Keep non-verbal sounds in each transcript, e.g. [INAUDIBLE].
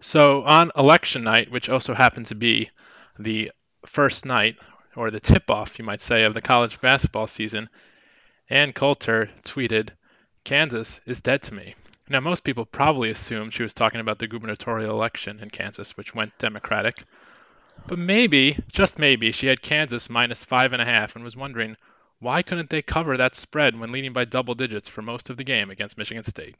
So on election night, which also happened to be the first night, or the tip-off, you might say, of the college basketball season, Ann Coulter tweeted, Kansas is dead to me. Now, most people probably assumed she was talking about the gubernatorial election in Kansas, which went Democratic. But maybe, just maybe, she had Kansas minus five and a half and was wondering why couldn't they cover that spread when leading by double digits for most of the game against Michigan State.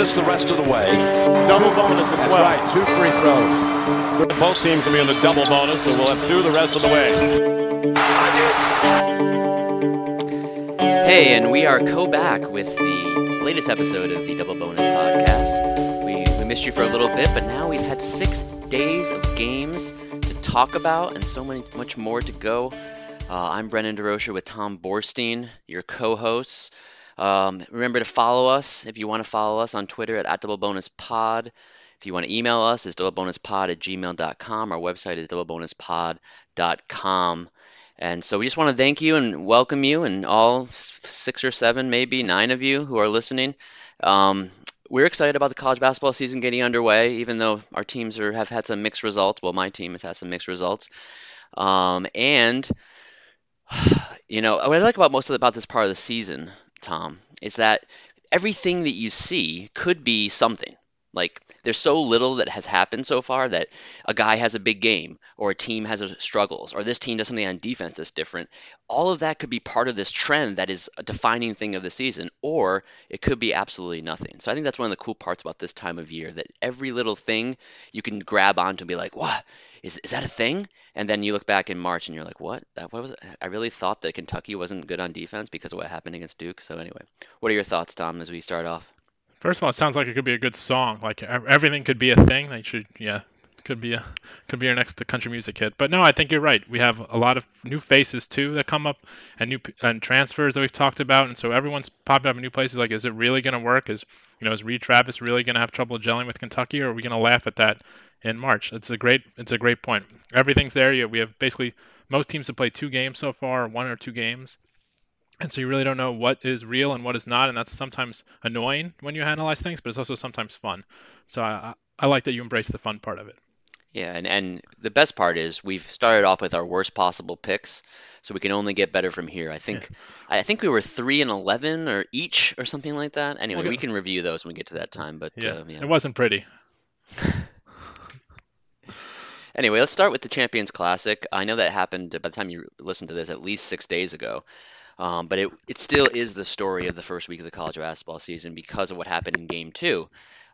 Bonus the rest of the way. Double bonus as That's well. right, two free throws. Both teams will be on the double bonus, so we'll have two the rest of the way. Hey, and we are co back with the latest episode of the Double Bonus podcast. We, we missed you for a little bit, but now we've had six days of games to talk about and so many, much more to go. Uh, I'm Brennan DeRocher with Tom Borstein, your co hosts. Um, remember to follow us if you want to follow us on Twitter at, at doublebonuspod. If you want to email us, it's doublebonuspod at gmail.com. Our website is doublebonuspod.com. And so we just want to thank you and welcome you and all six or seven, maybe nine of you who are listening. Um, we're excited about the college basketball season getting underway, even though our teams are, have had some mixed results. Well, my team has had some mixed results. Um, and, [SIGHS] you know, what I like about most of the, about this part of the season Tom, is that everything that you see could be something. Like there's so little that has happened so far that a guy has a big game or a team has a struggles or this team does something on defense that's different. All of that could be part of this trend that is a defining thing of the season or it could be absolutely nothing. So I think that's one of the cool parts about this time of year that every little thing you can grab onto and be like, "What? Is is that a thing?" And then you look back in March and you're like, "What? What was it? I really thought that Kentucky wasn't good on defense because of what happened against Duke." So anyway, what are your thoughts, Tom, as we start off? First of all, it sounds like it could be a good song. Like everything could be a thing. They should, yeah, could be a could be our next country music hit. But no, I think you're right. We have a lot of new faces too that come up, and new and transfers that we've talked about, and so everyone's popping up in new places. Like, is it really going to work? Is you know, is Reid Travis really going to have trouble gelling with Kentucky, or are we going to laugh at that in March? It's a great it's a great point. Everything's there. We have basically most teams have played two games so far, one or two games. And so you really don't know what is real and what is not, and that's sometimes annoying when you analyze things, but it's also sometimes fun. So I, I like that you embrace the fun part of it. Yeah, and, and the best part is we've started off with our worst possible picks, so we can only get better from here. I think. I think we were three and eleven or each or something like that. Anyway, we can review those when we get to that time. But yeah, uh, yeah. it wasn't pretty. [LAUGHS] anyway, let's start with the Champions Classic. I know that happened by the time you listen to this at least six days ago. Um, but it, it still is the story of the first week of the college basketball season because of what happened in game two.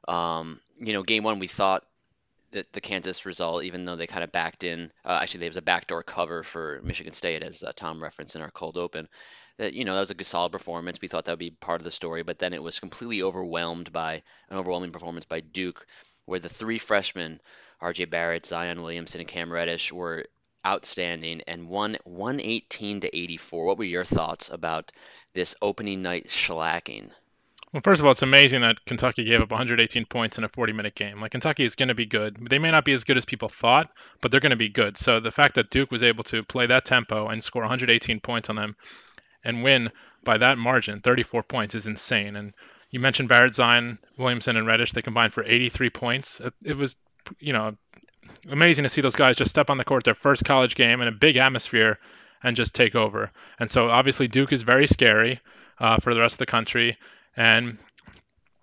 Um, you know, game one, we thought that the Kansas result, even though they kind of backed in, uh, actually, there was a backdoor cover for Michigan State, as uh, Tom referenced in our cold open. That you know that was a good solid performance. We thought that would be part of the story, but then it was completely overwhelmed by an overwhelming performance by Duke, where the three freshmen, R.J. Barrett, Zion Williamson, and Cam Reddish, were outstanding and won 118 to 84. What were your thoughts about this opening night shellacking? Well, first of all, it's amazing that Kentucky gave up 118 points in a 40-minute game. Like Kentucky is going to be good. They may not be as good as people thought, but they're going to be good. So the fact that Duke was able to play that tempo and score 118 points on them and win by that margin, 34 points, is insane. And you mentioned Barrett, Zion, Williamson, and Reddish. They combined for 83 points. It was, you know, amazing to see those guys just step on the court their first college game in a big atmosphere and just take over. And so obviously Duke is very scary uh, for the rest of the country. And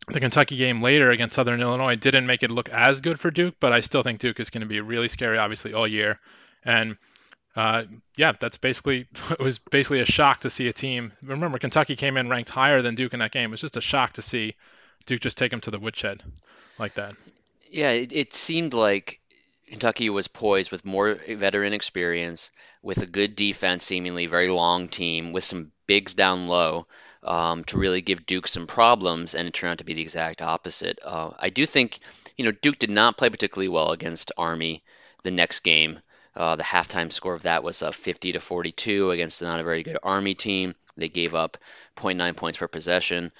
the Kentucky game later against Southern Illinois didn't make it look as good for Duke, but I still think Duke is going to be really scary, obviously, all year. And uh, yeah, that's basically [LAUGHS] it was basically a shock to see a team. Remember, Kentucky came in ranked higher than Duke in that game. It was just a shock to see Duke just take them to the woodshed like that. Yeah, it, it seemed like Kentucky was poised with more veteran experience, with a good defense, seemingly very long team, with some bigs down low um, to really give Duke some problems, and it turned out to be the exact opposite. Uh, I do think, you know, Duke did not play particularly well against Army the next game. Uh, the halftime score of that was uh, 50 to 42 against not a very good Army team. They gave up 0.9 points per possession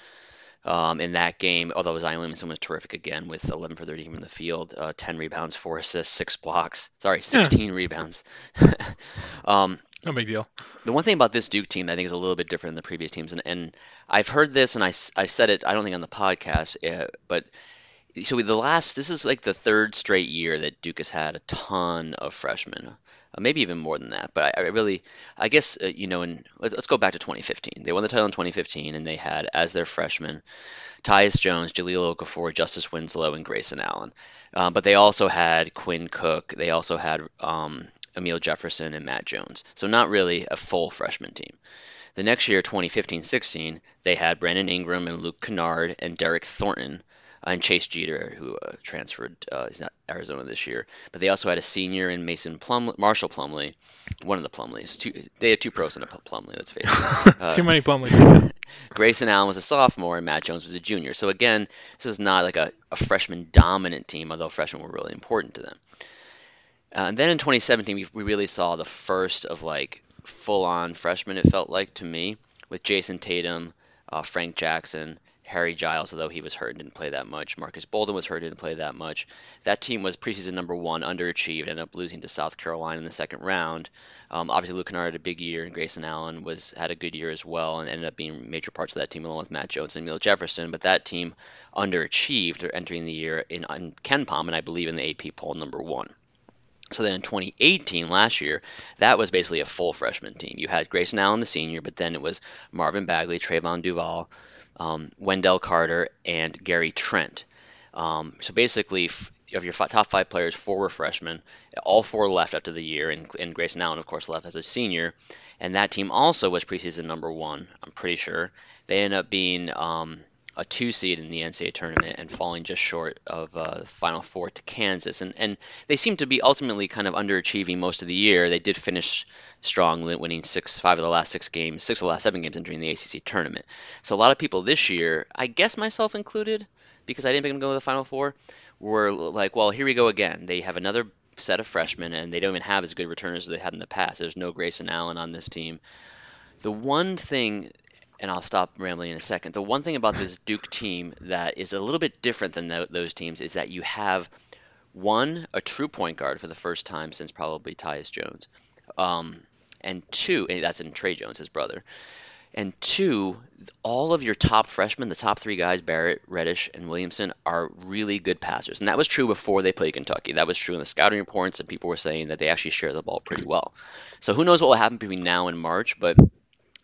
um, in that game. Although Zion Williamson was terrific again with 11 for 30 from the field, uh, 10 rebounds, four assists, six blocks. Sorry, 16 yeah. rebounds. [LAUGHS] um, No big deal. The one thing about this Duke team that I think is a little bit different than the previous teams, and, and I've heard this and I, I said it, I don't think on the podcast, uh, but so the last, this is like the third straight year that Duke has had a ton of freshmen. Uh, maybe even more than that, but I, I really, I guess, uh, you know, and let's, let's go back to 2015. They won the title in 2015, and they had as their freshmen Tyus Jones, Jahlil Okafor, Justice Winslow, and Grayson Allen. Uh, but they also had Quinn Cook. They also had um, Amile Jefferson and Matt Jones. So not really a full freshman team. The next year, 2015-16, they had Brandon Ingram and Luke Kennard and Derryck Thornton uh, and Chase Jeter, who uh, transferred. Uh, he's not Arizona this year, but they also had a senior in Mason Plum, Marshall Plumlee, one of the Plumlees. Two, they had two pros and a Plumlee. Let's face it. Uh, [LAUGHS] Too many Plumlees. [LAUGHS] Grayson Allen was a sophomore and Matt Jones was a junior. So again, this was not like a, a freshman dominant team, although freshmen were really important to them. Uh, and then in 2017, we, we really saw the first of like full on freshmen, it felt like to me, with Jayson Tatum, uh, Frank Jackson, Harry Giles, although he was hurt and didn't play that much. Marques Bolden was hurt and didn't play that much. That team was preseason number one, underachieved, ended up losing to South Carolina in the second round. Um, obviously, Luke Kennard had a big year, and Grayson Allen was had a good year as well, and ended up being major parts of that team along with Matt Jones and Amile Jefferson. But that team underachieved entering the year in, in KenPom, and I believe in the AP poll number one. So then in 2018, last year, that was basically a full freshman team. You had Grayson Allen, the senior, but then it was Marvin Bagley, Trevon Duval, um, Wendell Carter, and Gary Trent. Um, so basically, of your top five players, four were freshmen. All four left after the year, and, and Grayson Allen, of course, left as a senior. And that team also was preseason number one, I'm pretty sure. They ended up being um, a two seed in the NCAA tournament and falling just short of uh, the Final Four to Kansas. And and they seem to be ultimately kind of underachieving most of the year. They did finish strong, winning six, five of the last six games, six of the last seven games entering the ACC tournament. So a lot of people this year, I guess myself included, because I didn't pick them to go to the Final Four, were like, well, here we go again. They have another set of freshmen, and they don't even have as good returners as they had in the past. There's no Grayson Allen on this team. The one thing and I'll stop rambling in a second. The one thing about this Duke team that is a little bit different than th- those teams is that you have one a true point guard for the first time since probably Tyus Jones, um, and two, and that's in Tre Jones, his brother, and two, all of your top freshmen, the top three guys, Barrett, Reddish, and Williamson, are really good passers, and that was true before they played Kentucky. That was true in the scouting reports, and people were saying that they actually share the ball pretty well. So who knows what will happen between now and March, but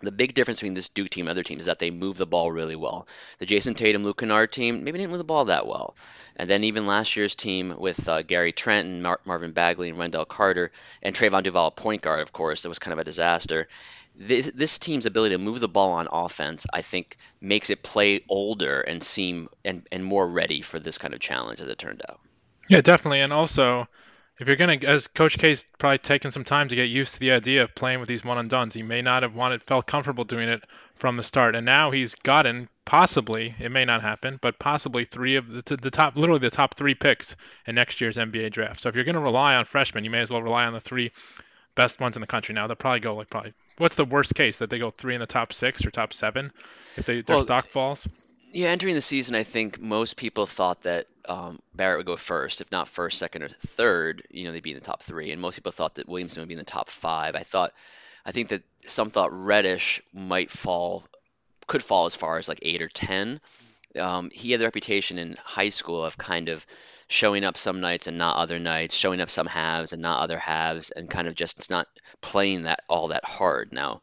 the big difference between this Duke team and other teams is that they move the ball really well. The Jayson Tatum, Luke Kennard team maybe didn't move the ball that well. And then even last year's team with uh, Gary Trent and Mar- Marvin Bagley and Wendell Carter and Trevon Duval, point guard, of course, that was kind of a disaster. This, this, team's ability to move the ball on offense, I think, makes it play older and seem and, and more ready for this kind of challenge as it turned out. Yeah, definitely. And also, if you're gonna, as Coach K's probably taken some time to get used to the idea of playing with these one and dones. He may not have wanted, felt comfortable doing it from the start, and now he's gotten possibly, it may not happen, but possibly three of the, the top, literally the top three picks in next year's NBA draft. So if you're gonna rely on freshmen, you may as well rely on the three best ones in the country. Now they'll probably go like probably. What's the worst case that they go three in the top six or top seven if they they're Well, stock balls? Yeah, entering the season, I think most people thought that um, Barrett would go first, if not first, second, or third. You know, they'd be in the top three, and most people thought that Williamson would be in the top five. I thought, I think that some thought Reddish might fall, could fall as far as like eight or ten. Um, he had the reputation in high school of kind of showing up some nights and not other nights, showing up some halves and not other halves, and kind of just not playing that all that hard. Now,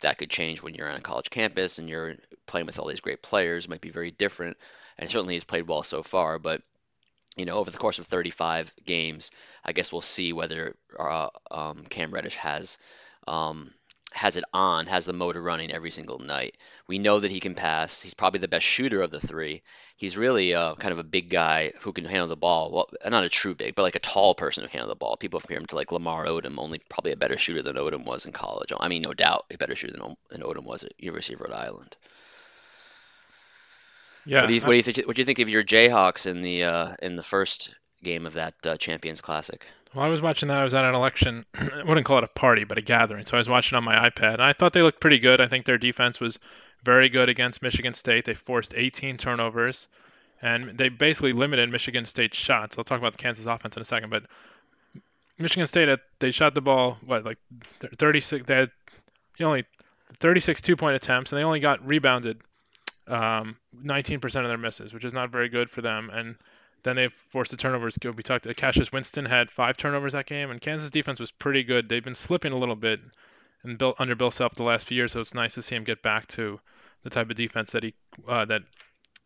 that could change when you're on a college campus and you're playing with all these great players. It might be very different, and certainly he's played well so far. But you know, over the course of 35 games, I guess we'll see whether uh, um, Cam Reddish has um, has it on, has the motor running every single night. We know that he can pass. He's probably the best shooter of the three. He's really uh, kind of a big guy who can handle the ball. Well, not a true big, but like a tall person who can handle the ball. People compare him to like Lamar Odom, only probably a better shooter than Odom was in college. I mean, no doubt a better shooter than, than Odom was at University of Rhode Island. Yeah. What do you what do you think? What do you think of your Jayhawks in the uh, in the first game of that uh, Champions Classic? Well, I was watching that. I was at an election. [CLEARS THROAT] I wouldn't call it a party, but a gathering. So I was watching on my iPad, and I thought they looked pretty good. I think their defense was very good against Michigan State. They forced 18 turnovers, and they basically limited Michigan State's shots. I'll talk about the Kansas offense in a second, but Michigan State they shot the ball what like 36 they had only 36 two-point attempts and they only got rebounded um, 19% of their misses, which is not very good for them. And then they forced the turnovers. We talked. Cassius Winston had five turnovers that game, and Kansas defense was pretty good. They've been slipping a little bit and under Bill Self the last few years, so it's nice to see him get back to the type of defense that he uh, that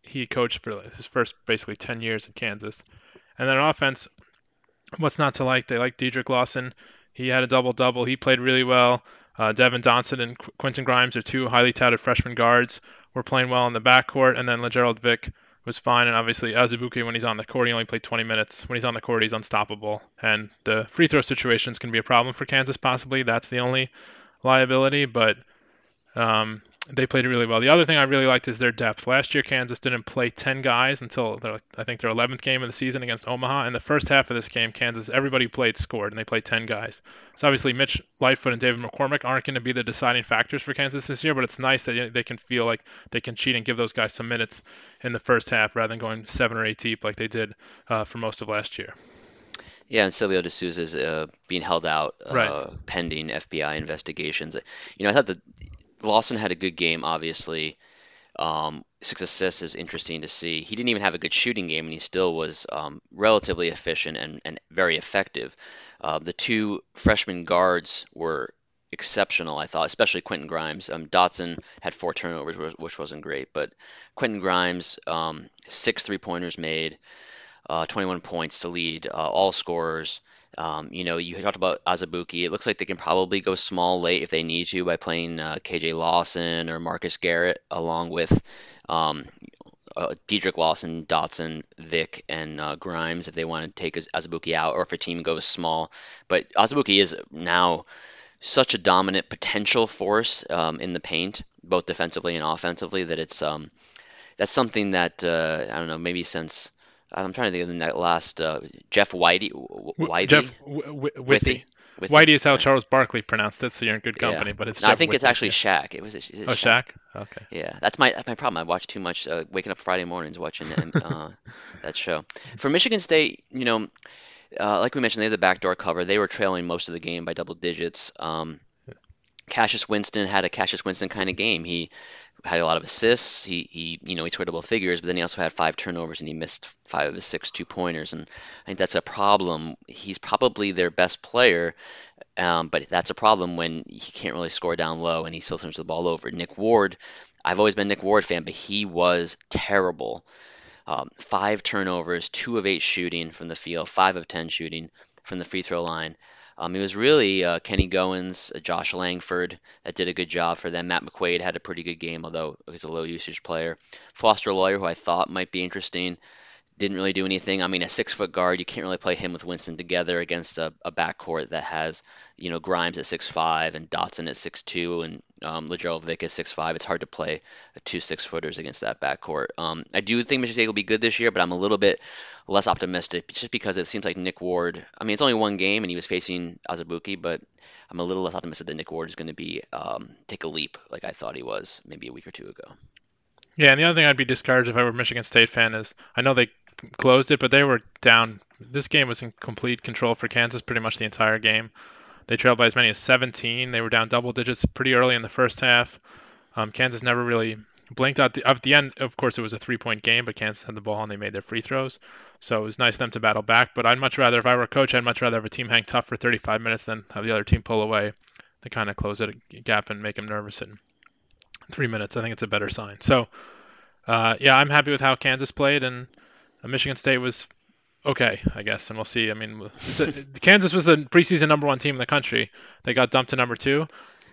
he coached for his first basically 10 years in Kansas. And then offense, what's not to like? They like Dedric Lawson. He had a double double. He played really well. Uh, Devon Dotson and Qu- Quentin Grimes are two highly touted freshman guards. Were playing well in the backcourt, and then Lagerald Vick was fine. And obviously, Azubuike, when he's on the court, he only played 20 minutes. When he's on the court, he's unstoppable. And the free throw situations can be a problem for Kansas, possibly. That's the only liability, but um, they played really well. The other thing I really liked is their depth. Last year, Kansas didn't play 10 guys until their, I think their 11th game of the season against Omaha. In the first half of this game, Kansas, everybody played scored, and they played 10 guys. So obviously, Mitch Lightfoot and David McCormack aren't going to be the deciding factors for Kansas this year, but it's nice that they can feel like they can cheat and give those guys some minutes in the first half rather than going seven or eight deep like they did uh, for most of last year. Yeah, and Silvio De Sousa is uh, being held out uh, right. pending FBI investigations. You know, I thought that Lawson had a good game, obviously. Um, six assists is interesting to see. He didn't even have a good shooting game, and he still was um, relatively efficient and, and very effective. Uh, the two freshman guards were exceptional, I thought, especially Quentin Grimes. Um, Dotson had four turnovers, which wasn't great, but Quentin Grimes, um, six three pointers made, uh, 21 points to lead uh, all scorers. Um, you know, you talked about Azubuike. It looks like they can probably go small late if they need to by playing uh, KJ Lawson or Marcus Garrett along with um, uh, Dedric Lawson, Dotson, Vick, and uh, Grimes if they want to take Azubuike out or if a team goes small. But Azubuike is now such a dominant potential force um, in the paint, both defensively and offensively, that it's um, that's something that uh, I don't know maybe since I'm trying to think of the last uh, Jeff Whitey. Whitey? Jeff w- Withey. Whitey is how Charles Barkley pronounced it, so you're in good company. Yeah. But it's no, I think it's actually. Shaq. It was. It, oh, Shaq? Okay. Yeah, that's my that's my problem. I watch too much. Uh, waking up Friday mornings watching uh, [LAUGHS] that show. For Michigan State, you know, uh, like we mentioned, they had the backdoor cover. They were trailing most of the game by double digits. Um, Cassius Winston had a Cassius Winston kind of game. He had a lot of assists. He, he you know he scored double figures, but then he also had five turnovers and he missed five of his six two pointers, and I think that's a problem. He's probably their best player, um, but that's a problem when he can't really score down low and he still turns the ball over. Nick Ward, I've always been Nick Ward fan, but he was terrible. Um, five turnovers, two of eight shooting from the field, five of ten shooting from the free throw line. Um, it was really uh, Kenny Goins, uh, Josh Langford that did a good job for them. Matt McQuaid had a pretty good game, although he's a low usage player. Foster Loyer, who I thought might be interesting, didn't really do anything. I mean, a six foot guard, you can't really play him with Winston together against a, a backcourt that has, you know, Grimes at six five and Dotson at six two and um, Lagerald Vick six five. It's hard to play two six footers against that backcourt. Um, I do think Michigan State will be good this year, but I'm a little bit less optimistic just because it seems like Nick Ward. I mean, it's only one game and he was facing Azubuike, but I'm a little less optimistic that Nick Ward is going to be um, take a leap like I thought he was maybe a week or two ago. Yeah, and the other thing I'd be discouraged if I were a Michigan State fan is I know they closed it, but they were down. This game was in complete control for Kansas pretty much the entire game. They trailed by as many as 17. They were down double digits pretty early in the first half. Um, Kansas never really blinked out. The, at the end, of course, it was a three-point game, but Kansas had the ball and they made their free throws. So it was nice them to battle back. But I'd much rather, if I were a coach, I'd much rather have a team hang tough for 35 minutes than have the other team pull away to kind of close that gap and make them nervous in three minutes. I think it's a better sign. So, uh, yeah, I'm happy with how Kansas played, and Michigan State was okay, I guess, and we'll see. I mean, a, Kansas was the preseason number one team in the country. They got dumped to number two,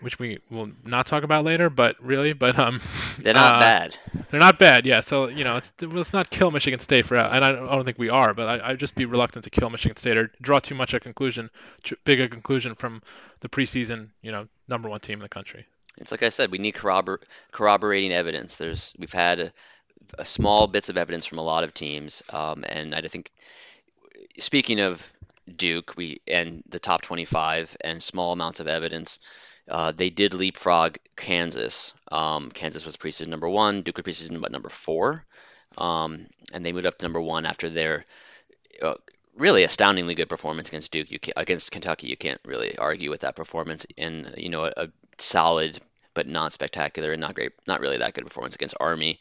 which we will not talk about later. But really, but um, [LAUGHS] they're not uh, bad. They're not bad, yeah. So you know, it's let's not kill Michigan State for, and I don't, I don't think we are, but I, I'd just be reluctant to kill Michigan State or draw too much a conclusion, too big a conclusion from the preseason, you know, number one team in the country. It's like I said, we need corrobor- corroborating evidence. There's we've had small bits of evidence from a lot of teams, um, and I think speaking of Duke, we and the top 25 and small amounts of evidence. Uh, they did leapfrog Kansas. Um, Kansas was preseason number one. Duke was preseason number four, um, and they moved up to number one after their uh, really astoundingly good performance against Duke. You can, against Kentucky, you can't really argue with that performance. And you know, a, a solid but not spectacular and not great, not really that good performance against Army.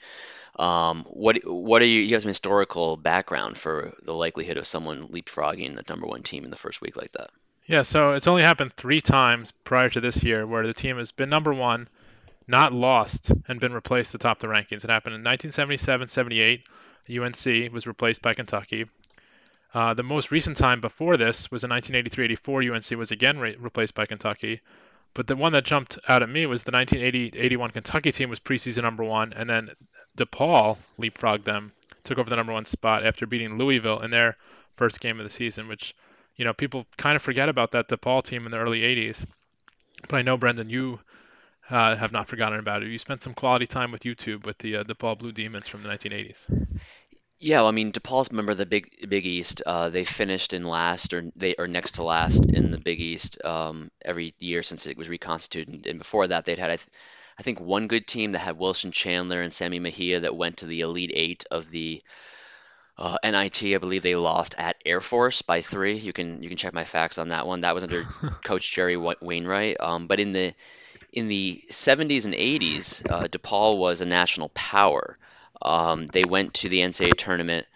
Um, what what are you? You have some historical background for the likelihood of someone leapfrogging the number one team in the first week like that. Yeah, so it's only happened three times prior to this year where the team has been number one, not lost, and been replaced atop the rankings. It happened in 1977 78. UNC was replaced by Kentucky. Uh, the most recent time before this was in 1983-84. UNC was again re- replaced by Kentucky. But the one that jumped out at me was the 1980-81 Kentucky team was preseason number one, and then DePaul leapfrogged them, took over the number one spot after beating Louisville in their first game of the season, which you know people kind of forget about that DePaul team in the early 80s. But I know Brendan, you uh, have not forgotten about it. You spent some quality time with YouTube with the uh, DePaul Blue Demons from the 1980s. Yeah, well, I mean, DePaul's member of the Big Big East. Uh, they finished in last or they or next to last in the Big East um, every year since it was reconstituted. And before that, they'd had I, th- I think one good team that had Wilson Chandler and Sammy Mejia that went to the Elite Eight of the uh, NIT. I believe they lost at Air Force by three. You can you can check my facts on that one. That was under [LAUGHS] Coach Jerry Wainwright. Um, but in the in the 70s and 80s, uh, DePaul was a national power. Um, they went to the NCAA tournament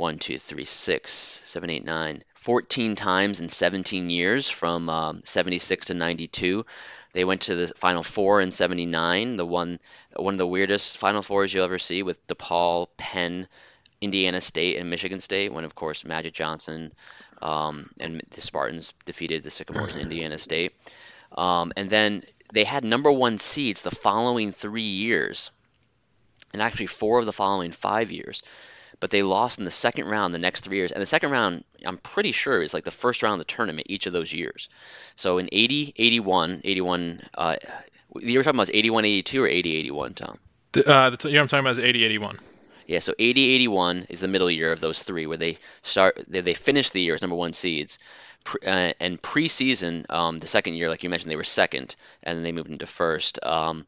one, two, three, six, seven, eight, nine, 14 times in 17 years from um, 76 to 92. They went to the Final Four in 79, the one one of the weirdest Final Fours you'll ever see with DePaul, Penn, Indiana State, and Michigan State. When of course Magic Johnson um, and the Spartans defeated the Sycamores in Indiana State. Um, and then they had number one seeds the following three years and actually four of the following five years. But they lost in the second round the next three years. And the second round, I'm pretty sure, is like the first round of the tournament each of those years. So in 80, 81, 81, uh, the year we're talking about is 81, 82 or 80, 81, Tom? The, uh, the t- year I'm talking about is 80, 81. Yeah, so 80, 81 is the middle year of those three where they start, they, they finish the year as number one seeds. Pre, uh, and preseason, um, the second year, like you mentioned, they were second, and then they moved into first. Um,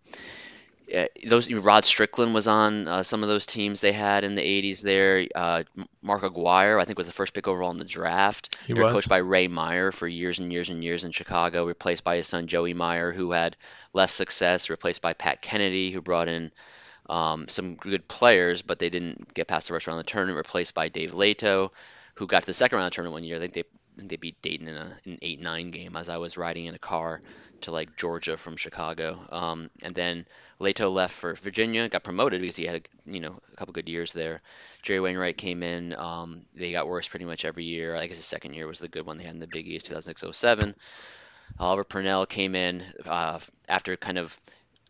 those Rod Strickland was on uh, some of those teams they had in the 80s there. Uh, Mark Aguirre, I think, was the first pick overall in the draft. He they were was. coached by Ray Meyer for years and years and years in Chicago, replaced by his son Joey Meyer, who had less success, replaced by Pat Kennedy, who brought in um, some good players, but they didn't get past the first round of the tournament, replaced by Dave Leitao, who got to the second round of the tournament one year. I think they they beat Dayton in a, an 8-9 game as I was riding in a car to like Georgia from Chicago. Um, and then Leitao left for Virginia, got promoted because he had a, you know a couple good years there. Jerry Wainwright came in. Um, they got worse pretty much every year. I guess the second year was the good one they had in the Big East, 2006-07. Oliver Purnell came in uh, after kind of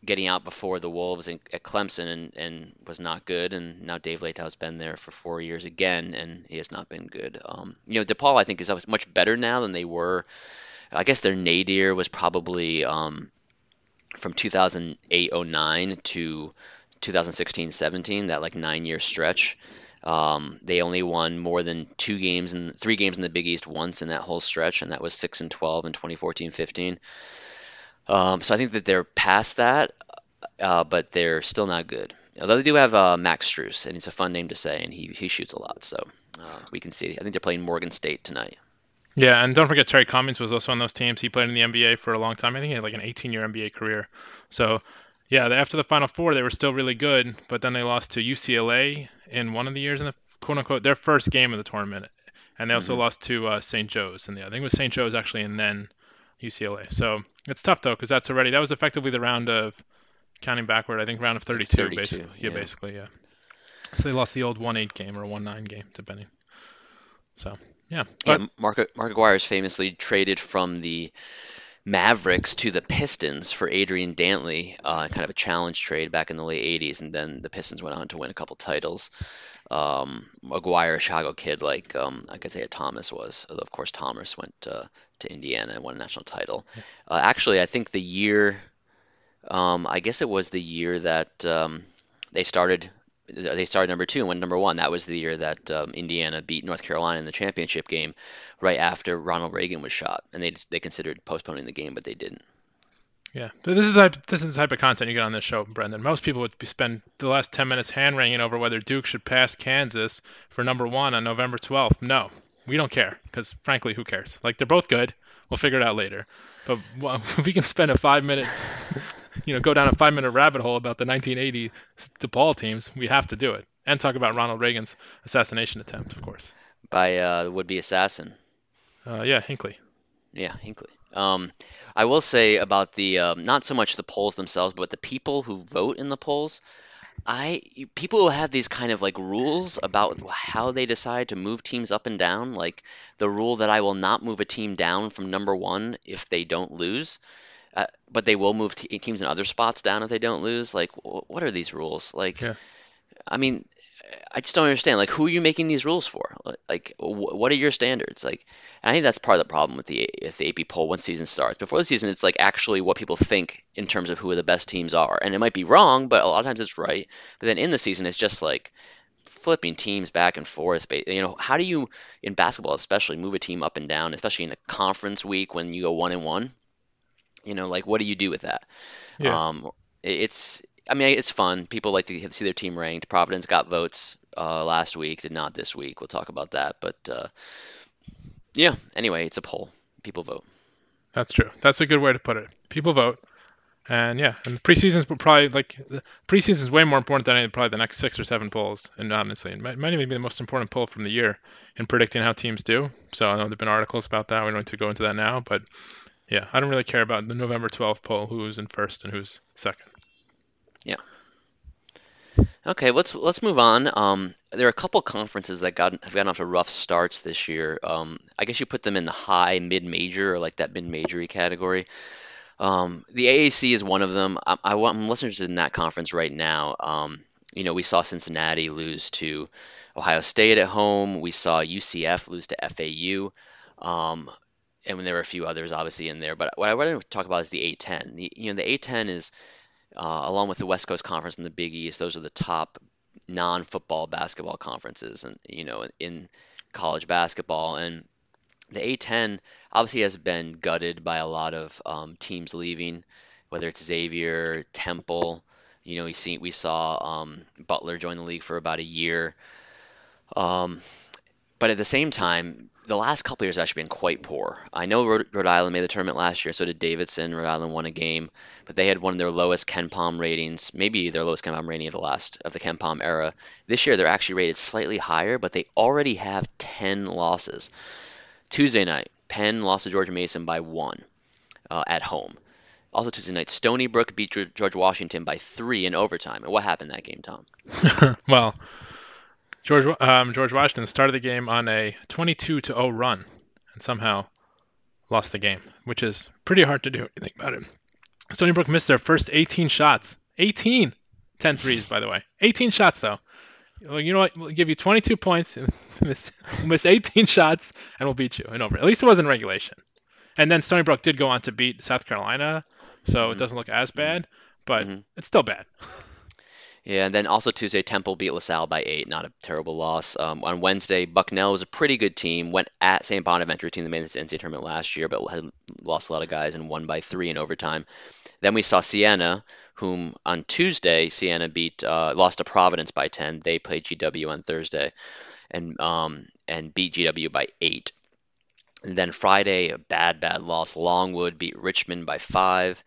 getting out before the Wolves at Clemson and, and was not good. And now Dave Leitao's been there for four years again, and he has not been good. Um, you know, DePaul I think is much better now than they were. I guess their nadir was probably um, from 2008-09 to 2016-17, that like nine-year stretch. Um, they only won more than two games and three games in the Big East once in that whole stretch, and that was six and 12 in 2014-15. Um, so I think that they're past that, uh, but they're still not good. Although they do have uh, Max Strus, and it's a fun name to say, and he, he shoots a lot, so uh, we can see. I think they're playing Morgan State tonight. Yeah, and don't forget Terry Cummings was also on those teams. He played in the NBA for a long time. I think he had like an 18-year NBA career. So, yeah, after the Final Four, they were still really good, but then they lost to UCLA in one of the years in the quote unquote their first game of the tournament, and they also Mhm. lost to uh, St. Joe's, and the, I think it was St. Joe's actually, and then UCLA. So it's tough though, because that's already that was effectively the round of counting backward. I think round of 32, 32, basically. Yeah, yeah. basically, yeah. So they lost the old 1-8 game or 1-9 game, depending. So yeah, but Yeah, Mark Mark Aguirre is famously traded from the Mavericks to the Pistons for Adrian Dantley, uh, kind of a challenge trade back in the late 80s, and then the Pistons went on to win a couple titles. Um, Aguirre, Chicago kid like um, like Isiah Thomas was, although of course Thomas went uh, to Indiana and won a national title. Uh, actually, I think the year, um, I guess it was the year that um, they started they started number two and went number one. That was the year that um, Indiana beat North Carolina in the championship game, right after Ronald Reagan was shot, and they they considered postponing the game, but they didn't. Yeah, but this is the type, this is the type of content you get on this show, Brendan. Most people would be spend the last ten minutes hand wringing over whether Duke should pass Kansas for number one on November 12th. No, we don't care because frankly, who cares? Like they're both good. We'll figure it out later. But [LAUGHS] well, if we can spend a five minute, you know, go down a five minute rabbit hole about the 1980 DePaul teams, we have to do it and talk about Ronald Reagan's assassination attempt, of course. By uh, would-be assassin. Uh, yeah, Hinckley. Yeah, Hinckley. Um, I will say about the um, not so much the polls themselves, but the people who vote in the polls. I people who have these kind of like rules about how they decide to move teams up and down, like the rule that I will not move a team down from number one if they don't lose, uh, but they will move te teams in other spots down if they don't lose. Like, what are these rules? Like, Yeah. I mean, I just don't understand. Like, who are you making these rules for? Like, wh- what are your standards? Like, I think that's part of the problem with the with the AP poll once season starts. Before the season, it's like actually what people think in terms of who the best teams are, and it might be wrong, but a lot of times it's right. But then in the season, it's just like flipping teams back and forth. You know, how do you in basketball especially move a team up and down, especially in a conference week when you go one and one? You know, like what do you do with that? Yeah. Um, it's, I mean, it's fun. People like to see their team ranked. Providence got votes uh, last week, did not this week. We'll talk about that. But uh, yeah, anyway, it's a poll. People vote. That's true. That's a good way to put it. People vote, and yeah, and preseason's probably like the preseason's way more important than any, probably the next six or seven polls, and honestly, it might, might even be the most important poll from the year in predicting how teams do. So I know there've been articles about that. We don't need to go into that now, but yeah, I don't really care about the November 12th poll, who's in first and who's second. Okay, let's let's move on. Um, there are a couple conferences that got have gotten off to rough starts this year. Um, I guess you put them in the high mid-major or like that mid-majory category. Um, the AAC is one of them. I, I, I'm less interested in that conference right now. Um, you know, we saw Cincinnati lose to Ohio State at home. We saw UCF lose to FAU. Um, and there were a few others obviously in there. But what I want to talk about is the A10. The, you know, the A10 is uh, along with the West Coast Conference and the Big East. Those are the top non-football basketball conferences, and you know, in college basketball. And the A10 obviously has been gutted by a lot of um, teams leaving, whether it's Xavier, Temple. You know, we see we saw um, Butler join the league for about a year. Um, but at the same time, the last couple years actually been quite poor. I know Rhode, Rhode Island made the tournament last year, so did Davidson. Rhode Island won a game, but they had one of their lowest KenPom ratings, maybe their lowest KenPom rating of the last of the KenPom era. This year, they're actually rated slightly higher, but they already have 10 losses. Tuesday night, Penn lost to George Mason by one uh, at home. Also Tuesday night, Stony Brook beat George Washington by three in overtime. And what happened that game, Tom? [LAUGHS] well, George um, George Washington started the game on a 22 to 0 run, and somehow lost the game, which is pretty hard to do. You think about it. Stony Brook missed their first 18 shots. 18, 10 threes, by the way. 18 shots though. Well, you know what? We'll give you 22 points, [LAUGHS] miss, miss 18 shots, and we'll beat you in over. At least it wasn't regulation. And then Stony Brook did go on to beat South Carolina, so it doesn't look as bad, but Mhm. it's still bad. [LAUGHS] Yeah, and then also Tuesday, Temple beat LaSalle by eight. Not a terrible loss. Um, on Wednesday, Bucknell was a pretty good team. Went at St. Bonaventure, team that made the NCAA tournament last year, but had lost a lot of guys and won by three in overtime. Then we saw Siena, whom on Tuesday Siena beat, uh, lost to Providence by 10. They played GW on Thursday, and um, and beat GW by eight. And then Friday, a bad, bad loss. Longwood beat Richmond by five.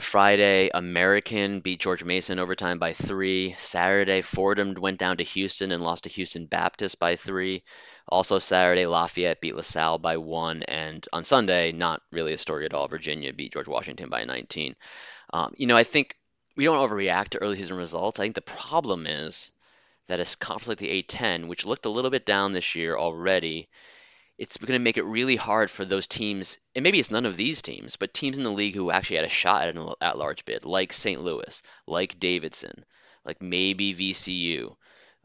Friday, American beat George Mason overtime by three. Saturday, Fordham went down to Houston and lost to Houston Baptist by three. Also Saturday, Lafayette beat LaSalle by one. And on Sunday, not really a story at all, Virginia beat George Washington by 19. Um, you know, I think we don't overreact to early season results. I think the problem is that a conference like the A10, which looked a little bit down this year already, it's going to make it really hard for those teams, and maybe it's none of these teams, but teams in the league who actually had a shot at an at-large bid, like St. Louis, like Davidson, like maybe VCU.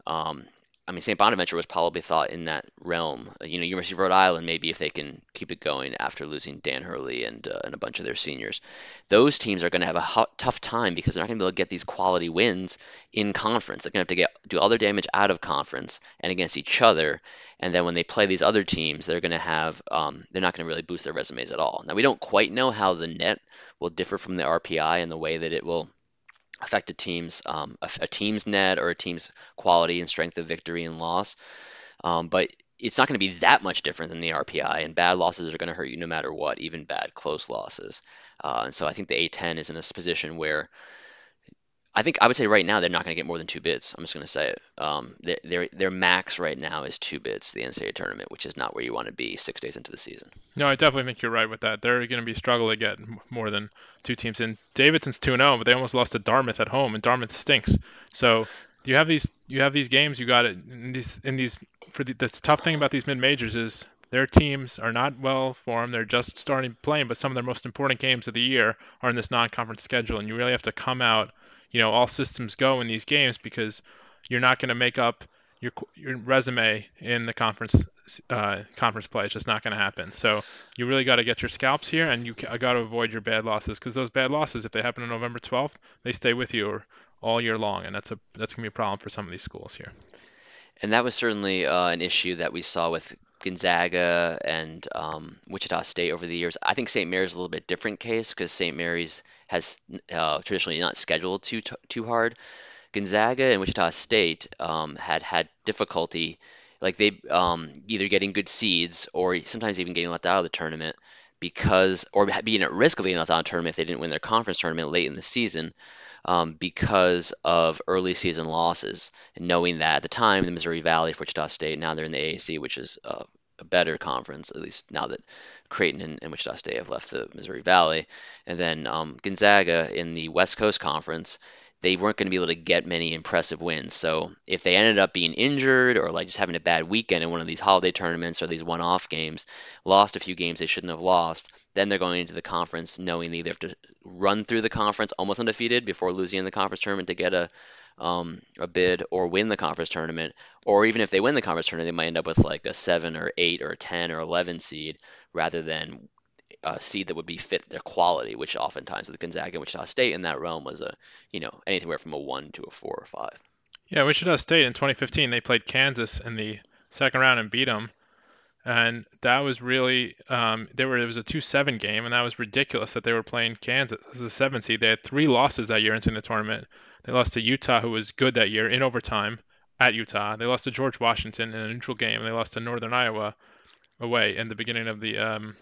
Um, I mean, St. Bonaventure was probably thought in that realm. Uh, You know, University of Rhode Island, maybe if they can keep it going after losing Dan Hurley and uh, and a bunch of their seniors, those teams are going to have a hu- tough time because they're not going to be able to get these quality wins in conference. They're going to have to get do all their damage out of conference and against each other, and then when they play these other teams, they're going to have um, they're not going to really boost their resumes at all. Now we don't quite know how the net will differ from the RPI in the way that it will affect a team's um, a, a team's net or a team's quality and strength of victory and loss. Um, but it's not going to be that much different than the RPI, and bad losses are going to hurt you no matter what, even bad close losses. Uh, and so I think the A10 is in a position where I think I would say right now they're not going to get more than two bids. I'm just going to say it. Um, their, their max right now is two bids to the NCAA tournament, which is not where you want to be six days into the season. No, I definitely think you're right with that. They're going to be struggling to get more than two teams in. Davidson's 2-0, but they almost lost to Dartmouth at home, and Dartmouth stinks. So you have these you have these games. You got it in these in these for the, the tough thing about these mid majors is their teams are not well formed. They're just starting playing, but some of their most important games of the year are in this non-conference schedule, and you really have to come out you know all systems go in these games because you're not going to make up your your resume in the conference uh, conference play. It's just not going to happen. So you really got to get your scalps here, and you got to avoid your bad losses because those bad losses, if they happen on November 12th, they stay with you all year long, and that's a that's going to be a problem for some of these schools here. And that was certainly uh, an issue that we saw with Gonzaga and um, Wichita State over the years. I think St. Mary's a little bit different case because St. Mary's has uh, traditionally not scheduled too too hard. Gonzaga and Wichita State um, had had difficulty, like they um, either getting good seeds or sometimes even getting left out of the tournament because, or being at risk of being left out of the tournament if they didn't win their conference tournament late in the season. Um, because of early season losses, and knowing that at the time the Missouri Valley for Wichita State, now they're in the AAC, which is uh, a better conference, at least now that Creighton and, and Wichita State have left the Missouri Valley. And then um, Gonzaga in the West Coast Conference, they weren't going to be able to get many impressive wins. So if they ended up being injured or like just having a bad weekend in one of these holiday tournaments or these one-off games, lost a few games they shouldn't have lost, then they're going into the conference knowing they either have to run through the conference almost undefeated before losing in the conference tournament to get a um, a bid or win the conference tournament, or even if they win the conference tournament, they might end up with like a seven or eight or ten or eleven seed rather than a seed that would be fit their quality, which oftentimes with Gonzaga and Wichita State in that realm was a you know anywhere from a one to a four or five. Yeah, Wichita State in 2015 they played Kansas in the second round and beat them, and that was really um, they were it was a two seven game, and that was ridiculous that they were playing Kansas as a seven seed. They had three losses that year into the tournament. They lost to Utah, who was good that year in overtime at Utah. They lost to George Washington in a neutral game. They lost to Northern Iowa away in the beginning of the um,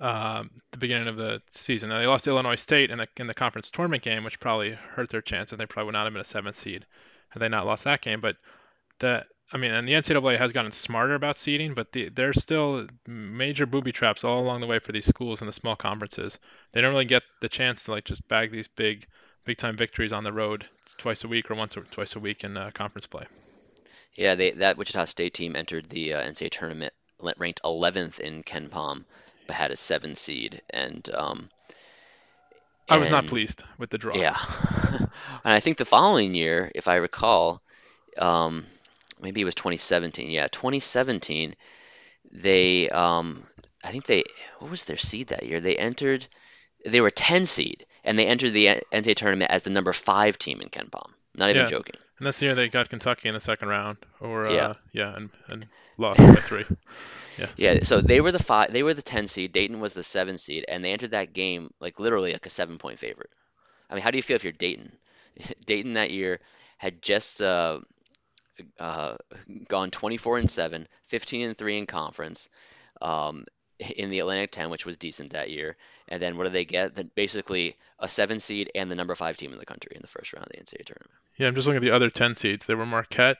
uh, the beginning of the season. Now, they lost Illinois State in the in the conference tournament game, which probably hurt their chance, and they probably would not have been a seventh seed had they not lost that game. But the I mean, and the NCAA has gotten smarter about seeding, but the, there's still major booby traps all along the way for these schools in the small conferences. They don't really get the chance to like just bag these big, big time victories on the road twice a week or once or twice a week in uh, conference play. Yeah, they, that Wichita State team entered the uh, NCAA tournament ranked 11th in KenPom, but had a seven seed, and um, I was not pleased with the draw. Yeah, [LAUGHS] and I think the following year, if I recall, um, maybe it was 2017. Yeah, 2017. They, um, I think they, what was their seed that year? They entered, they were 10 seed, and they entered the NCAA tournament as the number five team in KenPom. Not even Yeah. joking. And that's the year they got Kentucky in the second round, or uh, Yeah. yeah, and, and lost by three. [LAUGHS] Yeah, so they were the five, they were the 10 seed. Dayton was the seven seed, and they entered that game like literally like a seven point favorite. I mean, how do you feel if you're Dayton? [LAUGHS] Dayton that year had just uh, uh, gone 24 and 7, 15 and 3 in conference, um, in the Atlantic 10, which was decent that year. And then what do they get? Then basically a seven seed and the number five team in the country in the first round of the NCAA tournament. Yeah, I'm just looking at the other 10 seeds. There were Marquette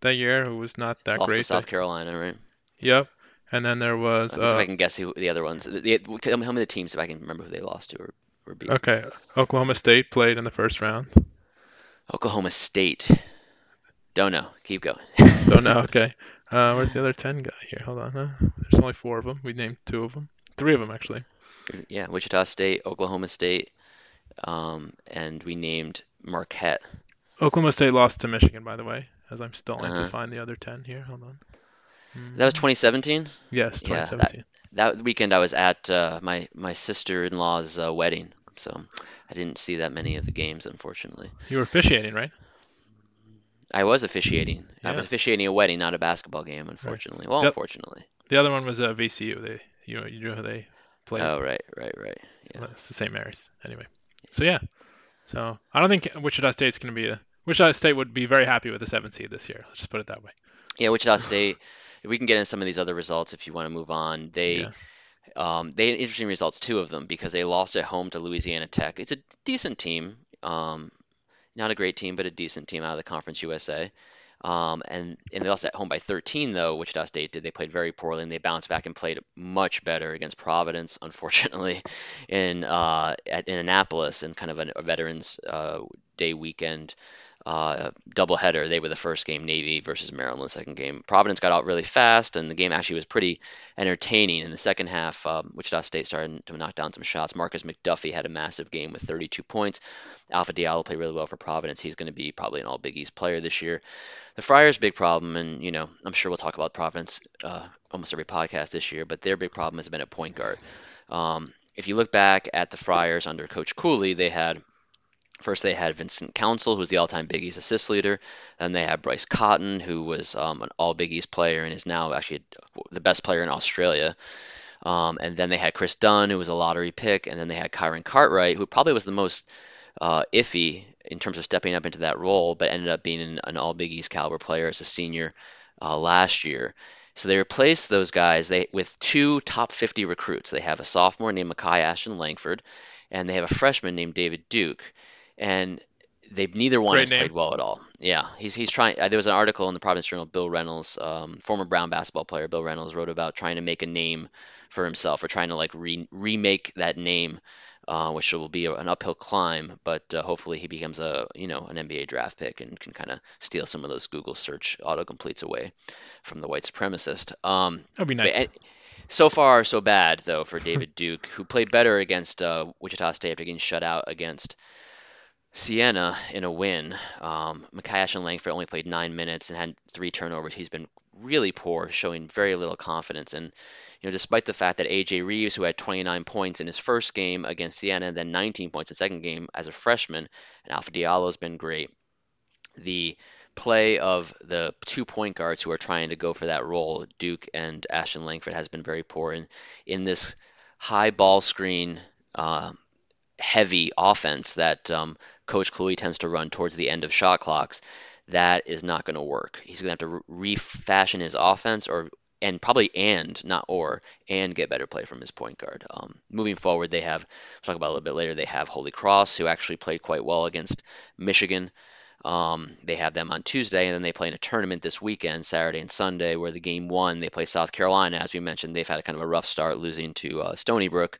that year, who was not that Lost great. to South Carolina, right? Yep. And then there was see if I uh, can guess who the other ones. The, the, tell me many teams if I can remember who they lost to or, or beat. okay, Oklahoma State played in the first round. Oklahoma State. Don't know. Keep going. Don't know. [LAUGHS] Okay. Uh, where's the other 10 guy here? Hold on. Huh? There's only four of them. We named two of them. Three of them actually. Yeah, Wichita State, Oklahoma State, um, and we named Marquette. Oklahoma State lost to Michigan, by the way, as I'm still Uh-huh. to find the other 10 here. Hold on. That was 2017. Yes, Yeah, that- That weekend I was at uh, my my sister-in-law's uh, wedding, so I didn't see that many of the games, unfortunately. You were officiating, right? I was officiating. I was officiating a wedding, not a basketball game, unfortunately. Well, Yep. unfortunately. The other one was uh, VCU. They, you know, you know who they played. Oh, right, right, right. Yeah. Well, It's the St. Mary's. Anyway. So yeah. So I don't think Wichita State's going to be a Wichita State would be very happy with the seventh seed this year. Let's just put it that way. Yeah, Wichita [SIGHS] State. We can get into some of these other results if you want to move on. They Yeah. um, they had interesting results, two of them, because they lost at home to Louisiana Tech. It's a decent team, um, not a great team, but a decent team out of the Conference USA. Um, and and they lost at home by 13 though. which Wichita State did. They played very poorly, and they bounced back and played much better against Providence, [LAUGHS] unfortunately, in uh, at, in Annapolis, in kind of a, a Veterans uh, Day weekend uh, doubleheader. They were the first game, Navy versus Maryland, the second game. Providence got out really fast, and the game actually was pretty entertaining. In the second half, um, Wichita State started to knock down some shots. Markis McDuffie had a massive game with 32 points. Alpha Diallo played really well for Providence. He's going to be probably an All Big East player this year. The Friars' big problem, and you know, I'm sure we'll talk about Providence uh, almost every podcast this year, but their big problem has been at point guard. Um, if you look back at the Friars under Coach Cooley, they had First, they had Vincent Council, who was the all-time Big East assist leader. Then they had Bryce Cotton, who was um, an All Big East player and is now actually the best player in Australia. Um, and then they had Kris Dunn, who was a lottery pick. And then they had Kyron Cartwright, who probably was the most uh, iffy in terms of stepping up into that role, but ended up being an, All Big East caliber player as a senior uh, last year. So they replaced those guys they, with two top 50 recruits. They have a sophomore named Makai Ashton Langford, and they have a freshman named David Duke and they neither one Great has name. played well at all. Yeah, he's he's trying. Uh, there was an article in the Providence Journal. Bill Reynolds, um, former Brown basketball player, Bill Reynolds wrote about trying to make a name for himself or trying to like re- remake that name, uh, which will be an uphill climb. But uh, hopefully he becomes a you know an NBA draft pick and can kind of steal some of those Google search autocompletes away from the white supremacist. Um, That'd be nice. so far, so bad though for [LAUGHS] David Duke, who played better against uh, Wichita State after getting shut out against Siena in a win. Um, Ashton Langford only played nine minutes and had three turnovers. He's been really poor, showing very little confidence. And you know, despite the fact that AJ Reeves, who had 29 points in his first game against Siena, and then 19 points in the second game as a freshman, and Alpha Diallo's been great. The play of the two point guards who are trying to go for that role, Duke and Ashton Langford, has been very poor. And in this high ball screen, uh, heavy offense that um, Coach Cooley tends to run towards the end of shot clocks, that is not going to work. He's going to have to re- refashion his offense, or and probably and not or and get better play from his point guard. Um, moving forward, they have we'll talk about a little bit later. They have Holy Cross, who actually played quite well against Michigan. Um, they have them on Tuesday, and then they play in a tournament this weekend, Saturday and Sunday, where the game one they play South Carolina. As we mentioned, they've had a kind of a rough start, losing to uh, Stony Brook,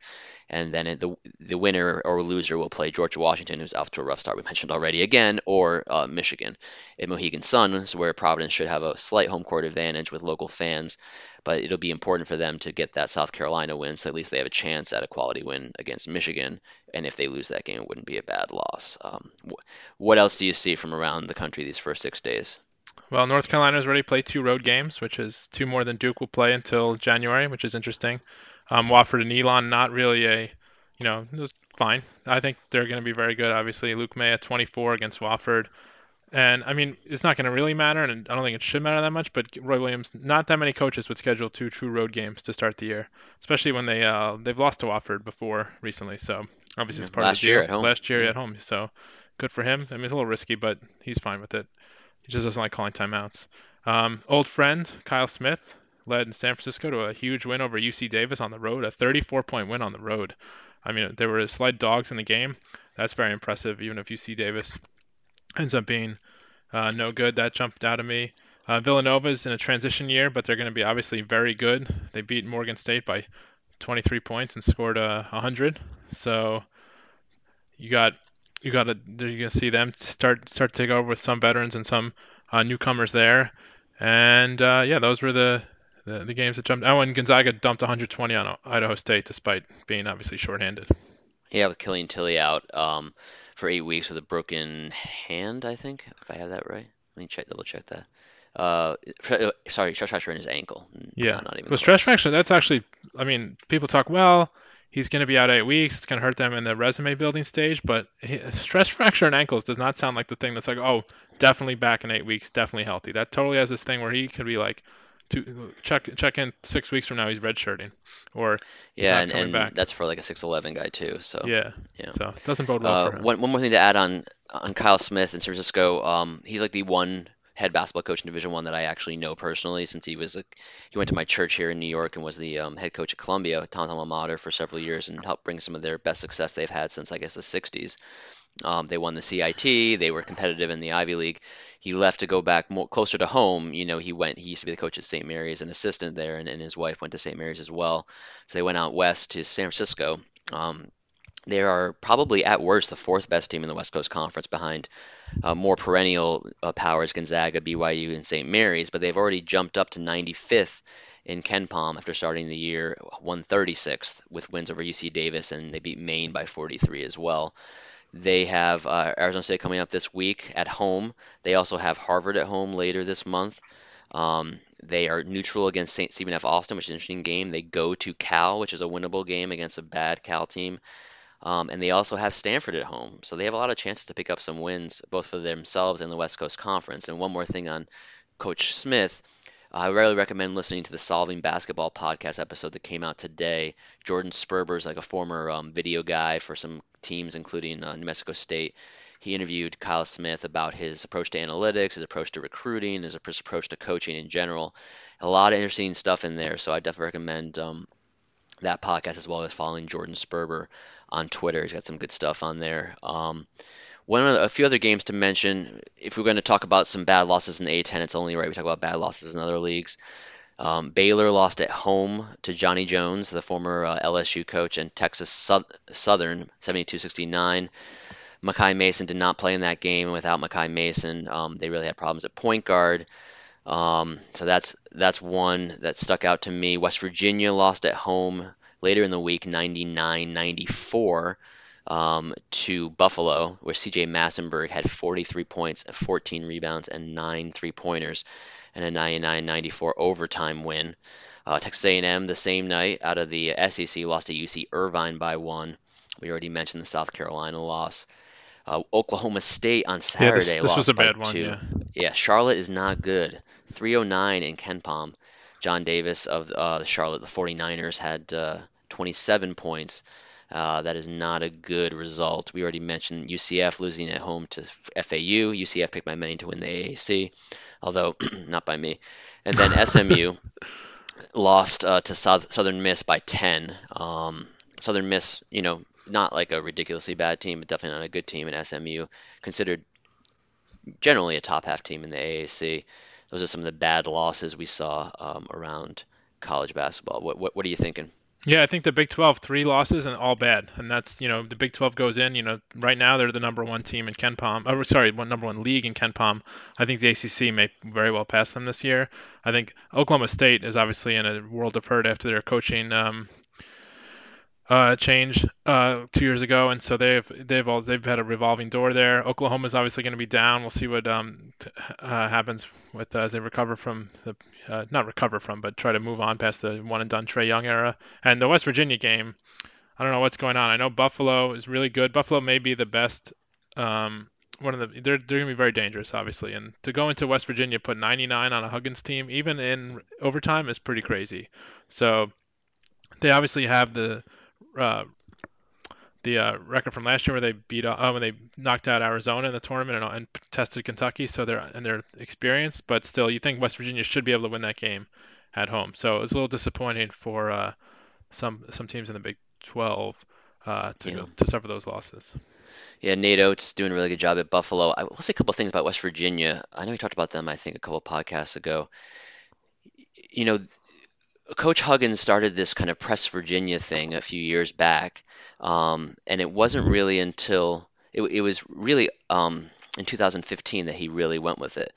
and then the the winner or loser will play Georgia Washington, who's off to a rough start. We mentioned already again, or uh, Michigan at Mohegan Sun, where Providence should have a slight home court advantage with local fans, but it'll be important for them to get that South Carolina win, so at least they have a chance at a quality win against Michigan. And if they lose that game, it wouldn't be a bad loss. Um, wh- what else do you see from around the country these first six days? Well, North Carolina's already played two road games, which is two more than Duke will play until January, which is interesting. Um, Wofford and Elon, not really a, you know, fine. I think they're going to be very good. Obviously, Luke Maye at 24 against Wofford. And I mean, it's not going to really matter, and I don't think it should matter that much. But Roy Williams, not that many coaches would schedule two true road games to start the year, especially when they uh, they've lost to Wofford before recently. So obviously, it's part Last of the year deal. at home. Last year Yeah. at home. So good for him. I mean, it's a little risky, but he's fine with it. He just doesn't like calling timeouts. Um, old friend Kyle Smith led in San Francisco to a huge win over UC Davis on the road, a 34 point win on the road. I mean, there were slight dogs in the game. That's very impressive, even if UC Davis ends up being uh, no good. That jumped out of me. Uh, Villanova's in a transition year, but they're going to be obviously very good. They beat Morgan State by 23 points and scored uh, 100. So you got you got to you're going to see them start start to take over with some veterans and some uh, newcomers there. And uh, yeah, those were the, the the games that jumped. Oh, and Gonzaga dumped 120 on Idaho State despite being obviously shorthanded. Yeah, with Killian Tilly out um, for eight weeks with a broken hand, I think, if I have that right. Let me check, double check that. Uh, uh, sorry, stress fracture in his ankle. Yeah. not, not even Well, stress fracture, that's actually, I mean, people talk, well, he's going to be out eight weeks. It's going to hurt them in the resume building stage. But he, stress fracture in ankles does not sound like the thing that's like, oh, definitely back in eight weeks, definitely healthy. That totally has this thing where he could be like, two, check check in six weeks from now, he's redshirting. Or, Yeah, and, and back. that's for like a 6'11 guy too. So yeah. yeah. So doesn't bode well Uh, for him. one, one more thing to add on on Kyle Smith in San Francisco. Um, he's like the one head basketball coach in Division One that I actually know personally, since he was a, he went to my church here in New York and was the um, head coach at Columbia, Tom's alma mater, for several years and helped bring some of their best success they've had since I guess the 60s. Um, they won the CIT. They were competitive in the Ivy League. He left to go back more closer to home. You know, he went. He used to be the coach at St. Mary's, an assistant there, and, and his wife went to St. Mary's as well. So they went out west to San Francisco. Um, they are probably at worst the fourth best team in the West Coast Conference behind uh, more perennial uh, powers Gonzaga, BYU, and St. Mary's, but they've already jumped up to 95th in KenPom after starting the year 136th with wins over UC Davis, and they beat Maine by 43 as well. They have uh, Arizona State coming up this week at home. They also have Harvard at home later this month. Um, they are neutral against St. Stephen F. Austin, which is an interesting game. They go to Cal, which is a winnable game against a bad Cal team. Um, and they also have Stanford at home. So they have a lot of chances to pick up some wins, both for themselves and the West Coast Conference. And one more thing on Coach Smith. I really recommend listening to the Solving Basketball podcast episode that came out today. Jordan Sperber is like a former um, video guy for some teams, including uh, New Mexico State. He interviewed Kyle Smith about his approach to analytics, his approach to recruiting, his approach to coaching in general. A lot of interesting stuff in there, so I definitely recommend um, that podcast as well as following Jordan Sperber on Twitter. He's got some good stuff on there. Um, one a few other games to mention. If we're going to talk about some bad losses in the A10, it's only right we talk about bad losses in other leagues. Um, Baylor lost at home to Johnny Jones, the former uh, LSU coach, and Texas Southern 72-69. Makai Mason did not play in that game. Without Makai Mason, um, they really had problems at point guard. Um, so that's that's one that stuck out to me. West Virginia lost at home later in the week, 99-94 um, to Buffalo, where C.J. Massinburg had 43 points, 14 rebounds, and nine three-pointers, and a 99-94 overtime win. Uh, Texas A&M the same night out of the SEC lost to UC Irvine by one. We already mentioned the South Carolina loss. Uh, Oklahoma State on Saturday yeah, this, this lost by one, two. Yeah. yeah. Charlotte is not good. 309 in KenPom. Jon Davis of uh, Charlotte, the 49ers, had uh, 27 points. Uh, that is not a good result. We already mentioned UCF losing at home to FAU. UCF picked by many to win the AAC, although [CLEARS THROAT] not by me. And then [LAUGHS] SMU lost uh, to South, Southern Miss by 10. Um, Southern Miss, you know, not like a ridiculously bad team, but definitely not a good team. And SMU considered generally a top half team in the AAC. Those are some of the bad losses we saw um, around college basketball. What, what, what are you thinking? Yeah, I think the Big 12 three losses and all bad, and that's you know the Big 12 goes in. You know, right now they're the number one team in KenPom. Oh, sorry, one number one league in KenPom. I think the ACC may very well pass them this year. I think Oklahoma State is obviously in a world of hurt after their coaching um, uh, change uh, two years ago, and so they've they've all, they've had a revolving door there. Oklahoma's obviously going to be down. We'll see what um, t- uh, happens with uh, as they recover from the uh, not recover from, but try to move on past the one and done Trae Young era. And the West Virginia game, I don't know what's going on. I know Buffalo is really good. Buffalo may be the best. Um, one of the they're they're gonna be very dangerous, obviously. And to go into West Virginia, put 99 on a Huggins team, even in overtime, is pretty crazy. So they obviously have the uh, the uh, record from last year where they beat uh, when they knocked out Arizona in the tournament and, and, tested Kentucky, so they're and they're experienced. But still, you think West Virginia should be able to win that game at home. So it's a little disappointing for uh, some some teams in the Big 12 uh, to yeah. to suffer those losses. Yeah, Nate Oats doing a really good job at Buffalo. I will say a couple things about West Virginia. I know we talked about them, I think, a couple podcasts ago. You know, Coach Huggins started this kind of Press Virginia thing a few years back, um, and it wasn't really until it, it was really um, in 2015 that he really went with it.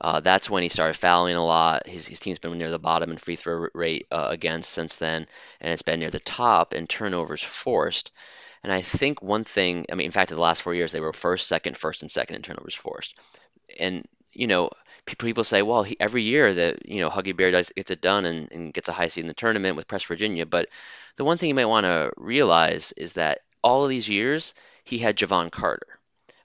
Uh, that's when he started fouling a lot. His, his team's been near the bottom in free throw rate uh, against since then, and it's been near the top in turnovers forced. And I think one thing, I mean, in fact, in the last four years, they were first, second, first, and second in turnovers forced. And, you know, people say, well, he, every year that you know Huggy Bear does, gets it done and, and gets a high seed in the tournament with Press Virginia. But the one thing you might want to realize is that all of these years he had Jevon Carter.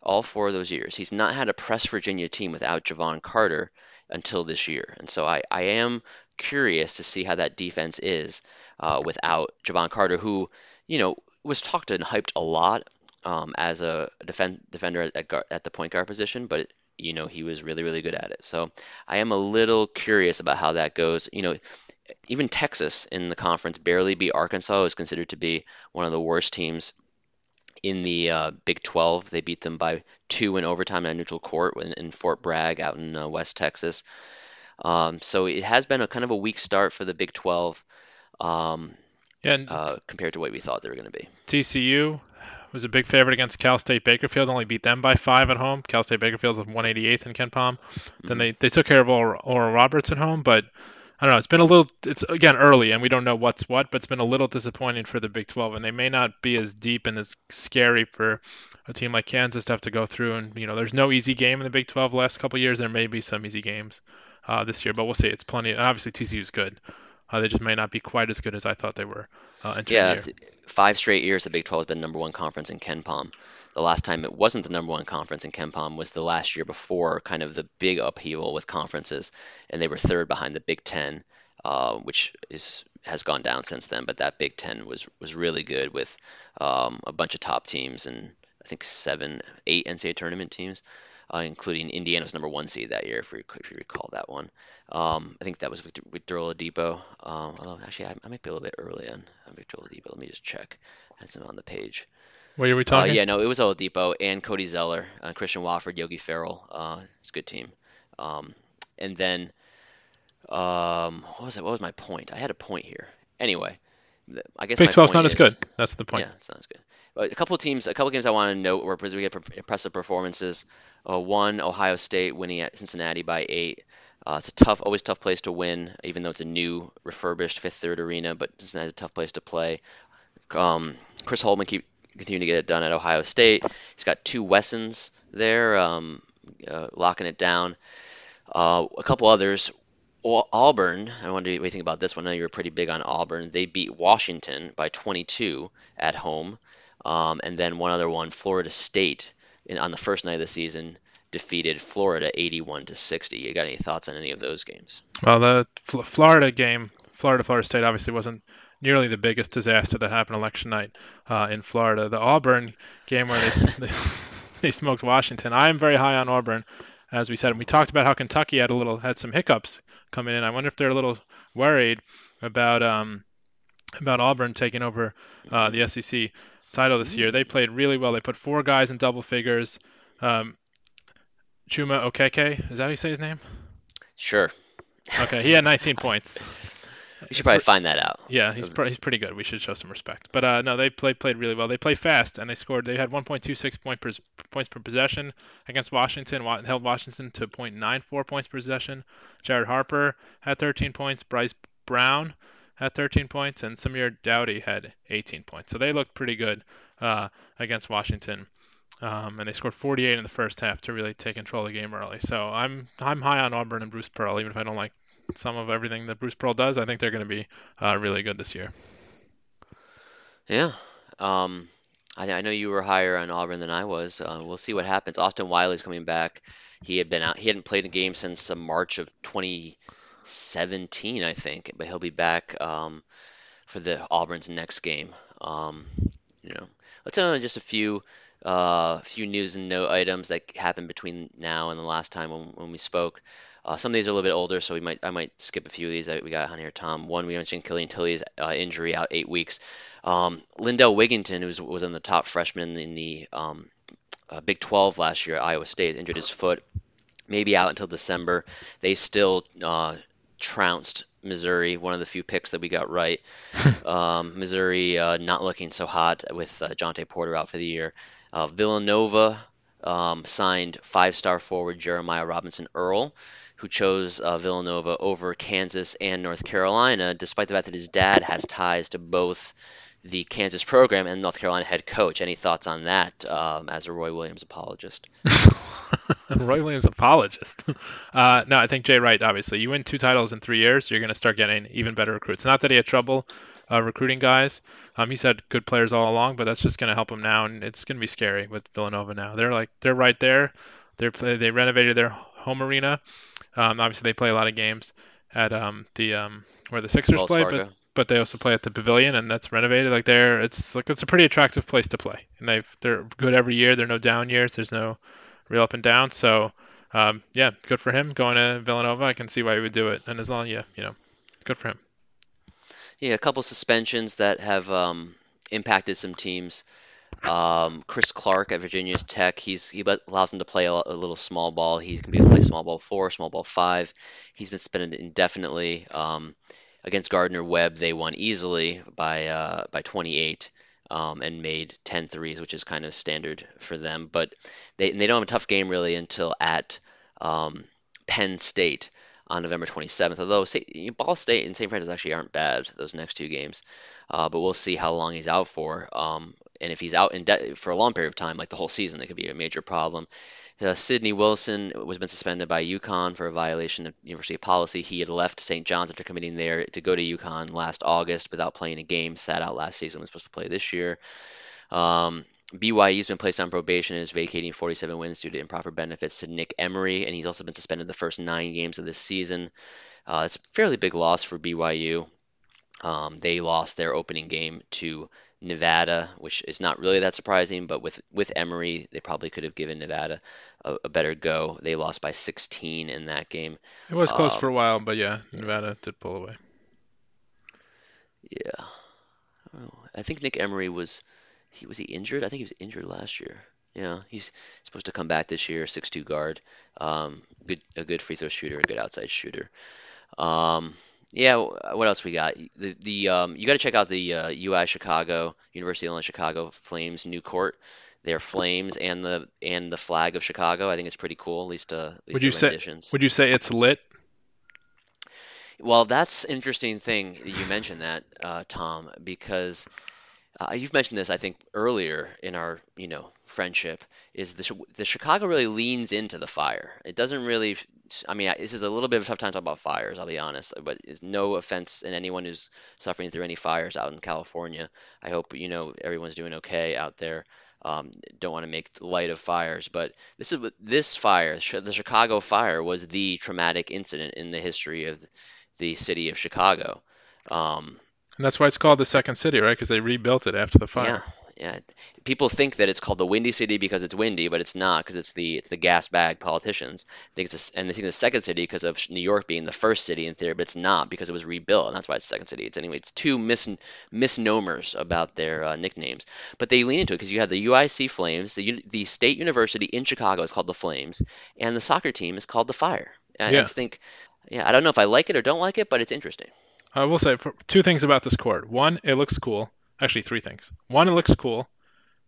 All four of those years, he's not had a Press Virginia team without Jevon Carter until this year. And so I, I am curious to see how that defense is uh, without Jevon Carter, who you know was talked and hyped a lot um, as a defend, defender at, at, the point guard position, but you know, he was really, really good at it. So I am a little curious about how that goes. You know, even Texas in the conference barely beat Arkansas, is considered to be one of the worst teams in the uh, Big 12. They beat them by two in overtime at neutral court in, in Fort Bragg out in uh, West Texas. Um, so it has been a kind of a weak start for the Big 12 um, And uh, compared to what we thought they were going to be. TCU was a big favorite against Cal State Bakersfield. Only beat them by five at home. Cal State Bakersfield's 188th in KenPom. Then they, they took care of Oral, Oral Roberts at home, but I don't know. It's been a little. It's again early, and we don't know what's what. But it's been a little disappointing for the Big 12, and they may not be as deep and as scary for a team like Kansas to have to go through. And you know, there's no easy game in the Big 12 the last couple years. There may be some easy games uh, this year, but we'll see. It's plenty. And obviously, TCU is good. Uh, they just may not be quite as good as I thought they were uh, Yeah, year. five straight years the Big 12 has been number one conference in KenPom. The last time it wasn't the number one conference in KenPom was the last year before kind of the big upheaval with conferences, and they were third behind the Big Ten, uh, which is has gone down since then. But that Big Ten was was really good with um, a bunch of top teams and I think seven, eight NCAA tournament teams, uh, including Indiana's number one seed that year, if you, if you recall that one. Um, I think that was Victor, Victor Oladipo. Um, although actually, I, I might be a little bit early on, on Victor Oladipo. Let me just check. That's on the page. What are we Uh, talking? yeah, no, it was Oladipo and Cody Zeller, uh, Christian Watford, Yogi Ferrell. Uh, it's a good team. Um, and then, um, what was it? What was my point? I had a point here. Anyway, I guess Big my 12 point not as is, good. That's the point. yeah, sounds good. But a couple of teams, a couple of games I want to note where we had impressive performances. Uh, one, Ohio State winning at Cincinnati by eight. Uh, it's a tough, always tough place to win, even though it's a new, refurbished Fifth Third arena. But Cincinnati's a tough place to play. Um, Chris Holtmann keep continuing to get it done at Ohio State. He's got two Wessons there, um, uh, locking it down. Uh, a couple others. Auburn, I wonder what you think about this one. I know you were pretty big on Auburn. They beat Washington by 22 at home. Um, and then one other one, Florida State, in, on the first night of the season, defeated Florida 81 to 60. You got any thoughts on any of those games? Well, the Fl- Florida game, Florida Florida State, obviously wasn't nearly the biggest disaster that happened election night uh, in Florida. The Auburn game where they, [LAUGHS] they they smoked Washington. I am very high on Auburn, as we said, and we talked about how Kentucky had a little had some hiccups coming in. I wonder if they're a little worried about um about Auburn taking over uh, the SEC title this year. They played really well. They put four guys in double figures. Um, Chuma Okeke, is that how you say his name? Sure. Okay, he had 19 points. [LAUGHS] We should probably find that out. Yeah, he's pr- he's pretty good. We should show some respect. But uh, no, they played played really well. They play fast and they scored. They had 1.26 point per, points per possession against Washington. Wa- held Washington to 0.94 points per possession. Jared Harper had 13 points. Bryce Brown had 13 points, and Samir Doughty had 18 points. So they looked pretty good uh, against Washington. Um, and they scored 48 in the first half to really take control of the game early. So I'm I'm high on Auburn and Bruce Pearl, even if I don't like some of everything that Bruce Pearl does. I think they're going to be uh, really good this year. Yeah. Um, I, I know you were higher on Auburn than I was. Uh, we'll see what happens. Austin Wiley's coming back. He had been out. He hadn't played a game since uh, March of 2017, I think, but he'll be back um, for the Auburn's next game. Um, you know, let's end on just a few uh, few news and note items that happened between now and the last time when, when we spoke. Uh, some of these are a little bit older, so we might I might skip a few of these that we got on here. Tom, one we mentioned Killian Tilly's uh, injury out eight weeks. Um, Lindell Wigginton, who was, was in the top freshman in the um, uh, Big 12 last year at Iowa State, injured his foot, maybe out until December. They still uh, trounced Missouri, one of the few picks that we got right. [LAUGHS] um, Missouri uh, not looking so hot with uh, Jontay Porter out for the year. Uh, Villanova um, signed five-star forward Jeremiah Robinson Earl, who chose uh, Villanova over Kansas and North Carolina, despite the fact that his dad has ties to both the Kansas program and North Carolina head coach. Any thoughts on that um, as a Roy Williams apologist? [LAUGHS] Roy Williams apologist. [LAUGHS] Uh, no, I think Jay Wright. Obviously, you win two titles in three years, you're going to start getting even better recruits. Not that he had trouble uh, recruiting guys. Um, he's had good players all along, but that's just going to help him now, and it's going to be scary with Villanova now. They're like they're right there. They're play, they renovated their home arena. Um, obviously, they play a lot of games at um, the um, where the Sixers Wells play, Fargo. but but they also play at the Pavilion, and that's renovated. Like they're it's like it's a pretty attractive place to play, and they've they're good every year. There are no down years. There's no real up and down. So um, yeah, good for him going to Villanova. I can see why he would do it, and as long, yeah, you know, good for him. Yeah, a couple suspensions that have um, impacted some teams. Um, Chris Clarke at Virginia Tech, he's he allows him to play a, a little small ball. He can be play small ball four, small ball five. He's been suspended indefinitely. Um, against Gardner Webb, they won easily by uh, by 28 um, and made 10 threes, which is kind of standard for them. But they they don't have a tough game really until at um, Penn State on November 27th. Although Ball State and St. Francis actually aren't bad those next two games, uh, but we'll see how long he's out for. Um, and if he's out in de- for a long period of time, like the whole season, it could be a major problem. Uh, Sidney Wilson was been suspended by UConn for a violation of university policy. He had left St. John's after committing there to go to UConn last August without playing a game. Sat out last season. Was supposed to play this year. Um, BYU's been placed on probation and is vacating 47 wins due to improper benefits to Nick Emery, and he's also been suspended the first nine games of this season. Uh, it's a fairly big loss for BYU. Um, they lost their opening game to Nevada, which is not really that surprising, but with with Emery, they probably could have given Nevada a, a better go. They lost by 16 in that game. It was close Um, for a while, but yeah, Nevada did pull away. Yeah. Oh, I think Nick Emery was he was he injured? I think he was injured last year. Yeah, he's supposed to come back this year, 6'2 guard. Um, good a good free throw shooter, a good outside shooter. Um, yeah, what else we got? The the um, you got to check out the uh, UI Chicago University of Illinois Chicago Flames new court. Their flames and the and the flag of Chicago. I think it's pretty cool. At least uh, at least Would the you say renditions. would you say it's lit? Well, that's an interesting thing you mentioned that, uh, Tom, because uh, you've mentioned this, I think, earlier in our, you know, friendship, is the, the Chicago really leans into the fire. It doesn't really, I mean, this is a little bit of a tough time to talk about fires, I'll be honest, but it's no offense in anyone who's suffering through any fires out in California. I hope, you know, everyone's doing okay out there. Um, don't want to make light of fires, but this is this fire, the Chicago fire, was the traumatic incident in the history of the city of Chicago. Um, And that's why it's called the second city, right? Because they rebuilt it after the fire. yeah, yeah. People think that it's called the Windy City because it's windy, but it's not because it's the it's the gas bag politicians. Think it's a, and they think the second city because of New York being the first city in theory, but it's not because it was rebuilt, and that's why it's second city. It's anyway, it's two mis misnomers about their uh, nicknames, but they lean into it because you have the UIC Flames, the the state university in Chicago is called the Flames, and the soccer team is called the Fire. And I just think, yeah, I don't know if I like it or don't like it, but it's interesting. I will say two things about this court. One, it looks cool. Actually, three things. One, it looks cool.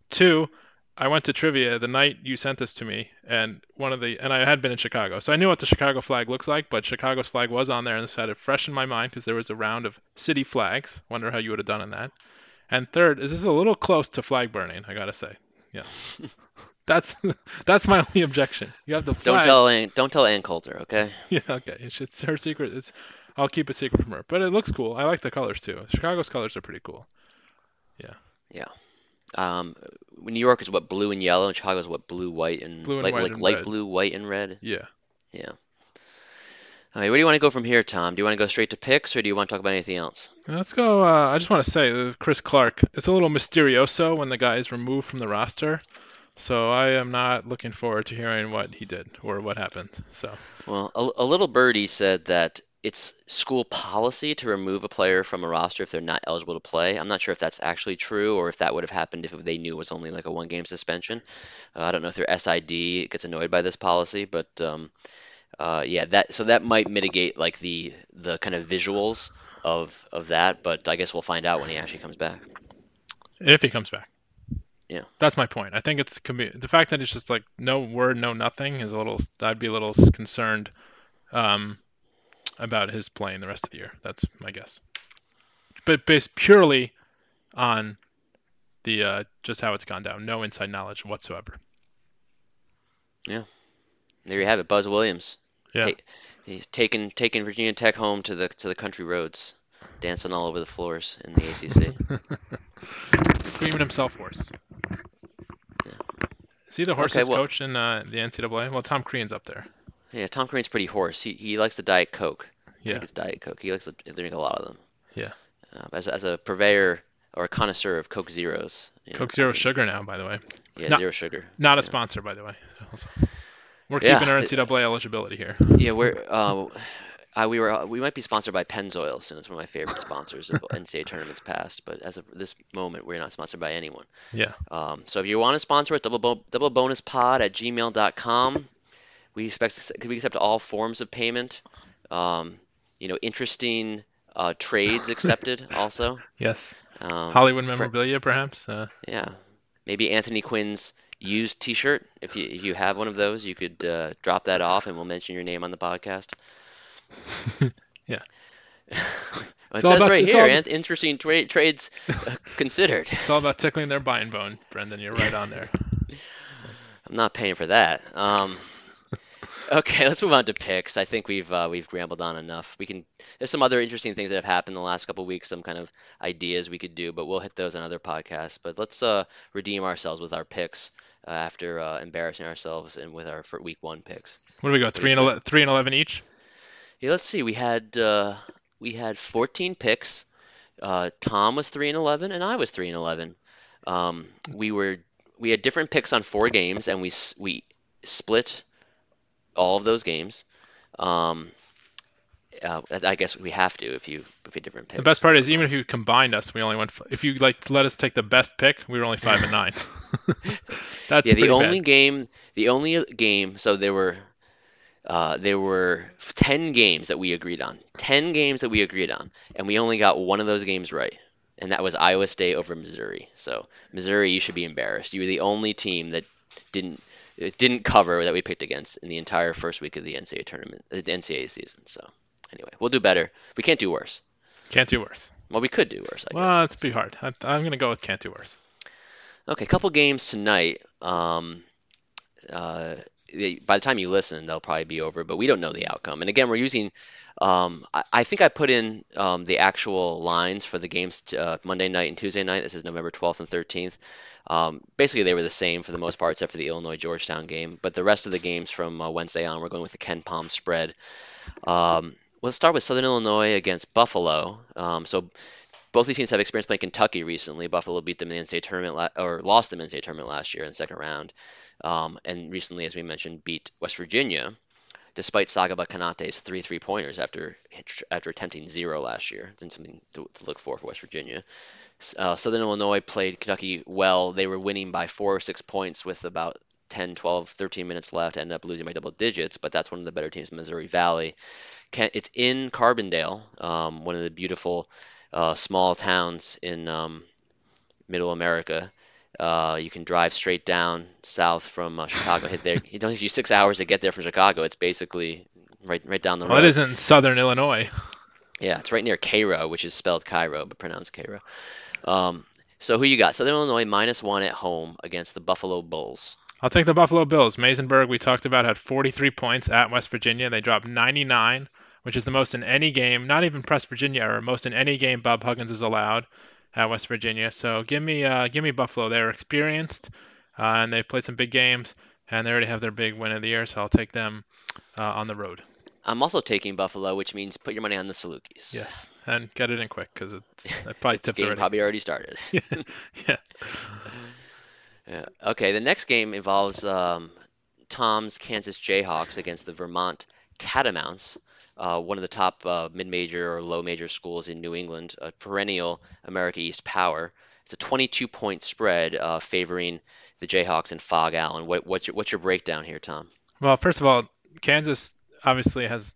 Two, I went to trivia the night you sent this to me, and one of the and I had been in Chicago, so I knew what the Chicago flag looks like. But Chicago's flag was on there, and this had it fresh in my mind because there was a round of city flags. Wonder how you would have done in that. And third, is this a little close to flag burning? I gotta say, yeah. [LAUGHS] that's [LAUGHS] that's my only objection. You have flag. Don't tell Ann, don't tell Ann Coulter, okay? [LAUGHS] Yeah, okay. It's, it's her secret. It's I'll keep it secret from her. But it looks cool. I like the colors too. Chicago's colors are pretty cool. Yeah. Yeah. Um, New York is what blue and yellow, and Chicago is what blue, white, and Blue and like white like and light red. blue, white, and red. Yeah. Yeah. All right, where do you want to go from here, Tom? Do you want to go straight to picks, or do you want to talk about anything else? Let's go. Uh, I just want to say, uh, Chris Clarke. It's a little mysterioso when the guy is removed from the roster. So I am not looking forward to hearing what he did or what happened. So Well, a, a little birdie said that it's school policy to remove a player from a roster if they're not eligible to play. I'm not sure if that's actually true or if that would have happened if they knew it was only like a one-game suspension. Uh, I don't know if their SID gets annoyed by this policy, but um, uh, yeah, that so that might mitigate like the the kind of visuals of of that. But I guess we'll find out when he actually comes back. if he comes back. Yeah. That's my point. I think it's the fact that it's just like no word, no nothing is a little. I'd be a little concerned um, about his playing the rest of the year. That's my guess. But based purely on the uh, just how it's gone down, no inside knowledge whatsoever. Yeah, there you have it, Buzz Williams. Yeah. Ta- he's taking taking Virginia Tech home to the to the country roads, dancing all over the floors in the ACC. [LAUGHS] Screaming himself hoarse. Is he the horse's Okay, well- coach in uh, the NCAA? Well, Tom Crean's up there. Yeah, Tom Crean's pretty hoarse. He he likes the Diet Coke. I Yeah. think it's Diet Coke. He likes to drink a lot of them. Yeah. Uh, as as a purveyor or a connoisseur of Coke Zeros. you know, Coke Zero I Sugar now, by the way. Yeah, Not- zero sugar. Not a sponsor, by the way. Also. We're Yeah. keeping our NCAA eligibility here. Yeah, we're uh, I, we were we might be sponsored by Pennzoil soon. It's one of my favorite sponsors of [LAUGHS] NCAA tournaments past. But as of this moment, we're not sponsored by anyone. Yeah. Um, so if you want to sponsor it, double bo- double bonus pod at gmail.com. We expect we accept all forms of payment. Um, you know, interesting uh, trades accepted [LAUGHS] also. Yes. Um, Hollywood memorabilia, perhaps. Uh, yeah, maybe Anthony Quinn's used T-shirt. If you if you have one of those, you could uh, drop that off, and we'll mention your name on the podcast. [LAUGHS] Yeah. [LAUGHS] It all says about- right here, interesting tra- trades uh, considered. it's all about tickling their buying bone, Brendan. You're right on there. I'm not paying for that. Um, okay, let's move on to picks. I think we've uh, we've rambled on enough. We can. There's some other interesting things that have happened in the last couple of weeks. Some kind of ideas we could do, but we'll hit those on other podcasts. But let's uh, redeem ourselves with our picks uh, after uh, embarrassing ourselves and with our for week one picks. What do we go? Three and ele- three and eleven each. Yeah, let's see. We had uh, we had 14 picks. Uh, Tom was three and 11, and I was three and 11. Um, we were we had different picks on four games, and we we split all of those games. Um, uh, I guess we have to if you if you different picks. The best part is even if you combined us, we only went. F- if you like let us take the best pick, we were only five and nine. [LAUGHS] [LAUGHS] That's Yeah, the only bad. game, the only game, so there were, uh, there were 10 games that we agreed on. 10 games that we agreed on, and we only got one of those games right, and that was Iowa State over Missouri. So Missouri, you should be embarrassed. You were the only team that didn't it didn't cover that we picked against in the entire first week of the NCAA tournament, uh, the NCAA season. So anyway, we'll do better. We can't do worse. Can't do worse. Well, we could do worse, I guess. Well, it's be hard. I, I'm gonna go with can't do worse. Okay, a couple games tonight. Um, uh, by the time you listen, they'll probably be over, but we don't know the outcome. And again, we're using. Um, I, I think I put in um, the actual lines for the games t uh, Monday night and Tuesday night. This is November 12th and 13th. Um, basically, they were the same for the most part, except for the Illinois Georgetown game. But the rest of the games from uh, Wednesday on, we're going with the KenPom spread. Um, let's start with Southern Illinois against Buffalo. Um, so both these teams have experience playing Kentucky recently. Buffalo beat them in the NCAA tournament, la- or lost them in the NCAA tournament last year in the second round, um, and recently, as we mentioned, beat West Virginia, despite Sagaba Konate's three three-pointers after after attempting zero last year. Then something to, to look for for West Virginia. Uh, Southern Illinois played Kentucky well. They were winning by four or six points with about 10, 12, 13 minutes left. Ended up losing by double digits, but that's one of the better teams in Missouri Valley. Can, it's in Carbondale, um, one of the beautiful uh, small towns in um, Middle America. Uh, you can drive straight down south from uh, [LAUGHS] Chicago. Hit there. It takes you six hours to get there from Chicago. It's basically right right down the Well, road. it is in Southern Illinois. Yeah, it's right near Cairo, which is spelled Cairo but pronounced Cairo. Um, so who you got? Southern Illinois minus one at home against the Buffalo Bulls. I'll take the Buffalo Bills. Massinburg, we talked about, had 43 points at West Virginia. They dropped 99, which is the most in any game, not even Press Virginia or most in any game Bob Huggins is allowed at West Virginia. So give me, uh, give me Buffalo. They're experienced, uh, and they've played some big games, and they already have their big win of the year. So I'll take them uh, on the road. I'm also taking Buffalo, which means put your money on the Salukis. Yeah, and get it in quick because it's [LAUGHS] I probably The tipped game already. probably already started. [LAUGHS] yeah. Yeah. Okay, the next game involves um, Tom's Kansas Jayhawks against the Vermont Catamounts, uh, one of the top uh, mid-major or low-major schools in New England, a perennial America East power. It's a 22-point spread uh, favoring the Jayhawks and Phog Allen. What, what's your what's your breakdown here, Tom? Well, first of all, Kansas obviously has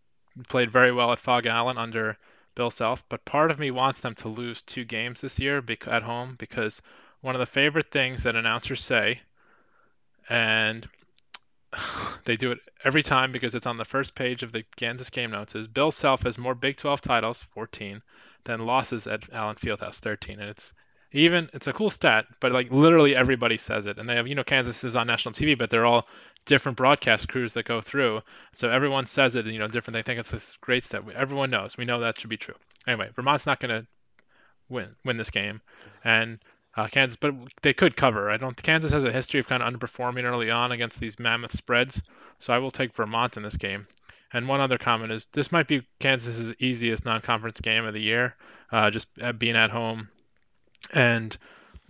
played very well at Phog Allen under Bill Self, but part of me wants them to lose two games this year at home because one of the favorite things that announcers say, and [SIGHS] they do it every time because it's on the first page of the Kansas game notes, is Bill Self has more Big 12 titles, 14, than losses at Allen Fieldhouse, 13, and it's even it's a cool stat, but like literally everybody says it, and they have you know Kansas is on national TV, but they're all different broadcast crews that go through. So everyone says it, and you know, different. They think it's this great stat. Everyone knows. We know that should be true. Anyway, Vermont's not going to win win this game, and uh, Kansas, but they could cover. I don't. Kansas has a history of kind of underperforming early on against these mammoth spreads, so I will take Vermont in this game. And one other comment is this might be Kansas's easiest non-conference game of the year, uh, just uh, being at home and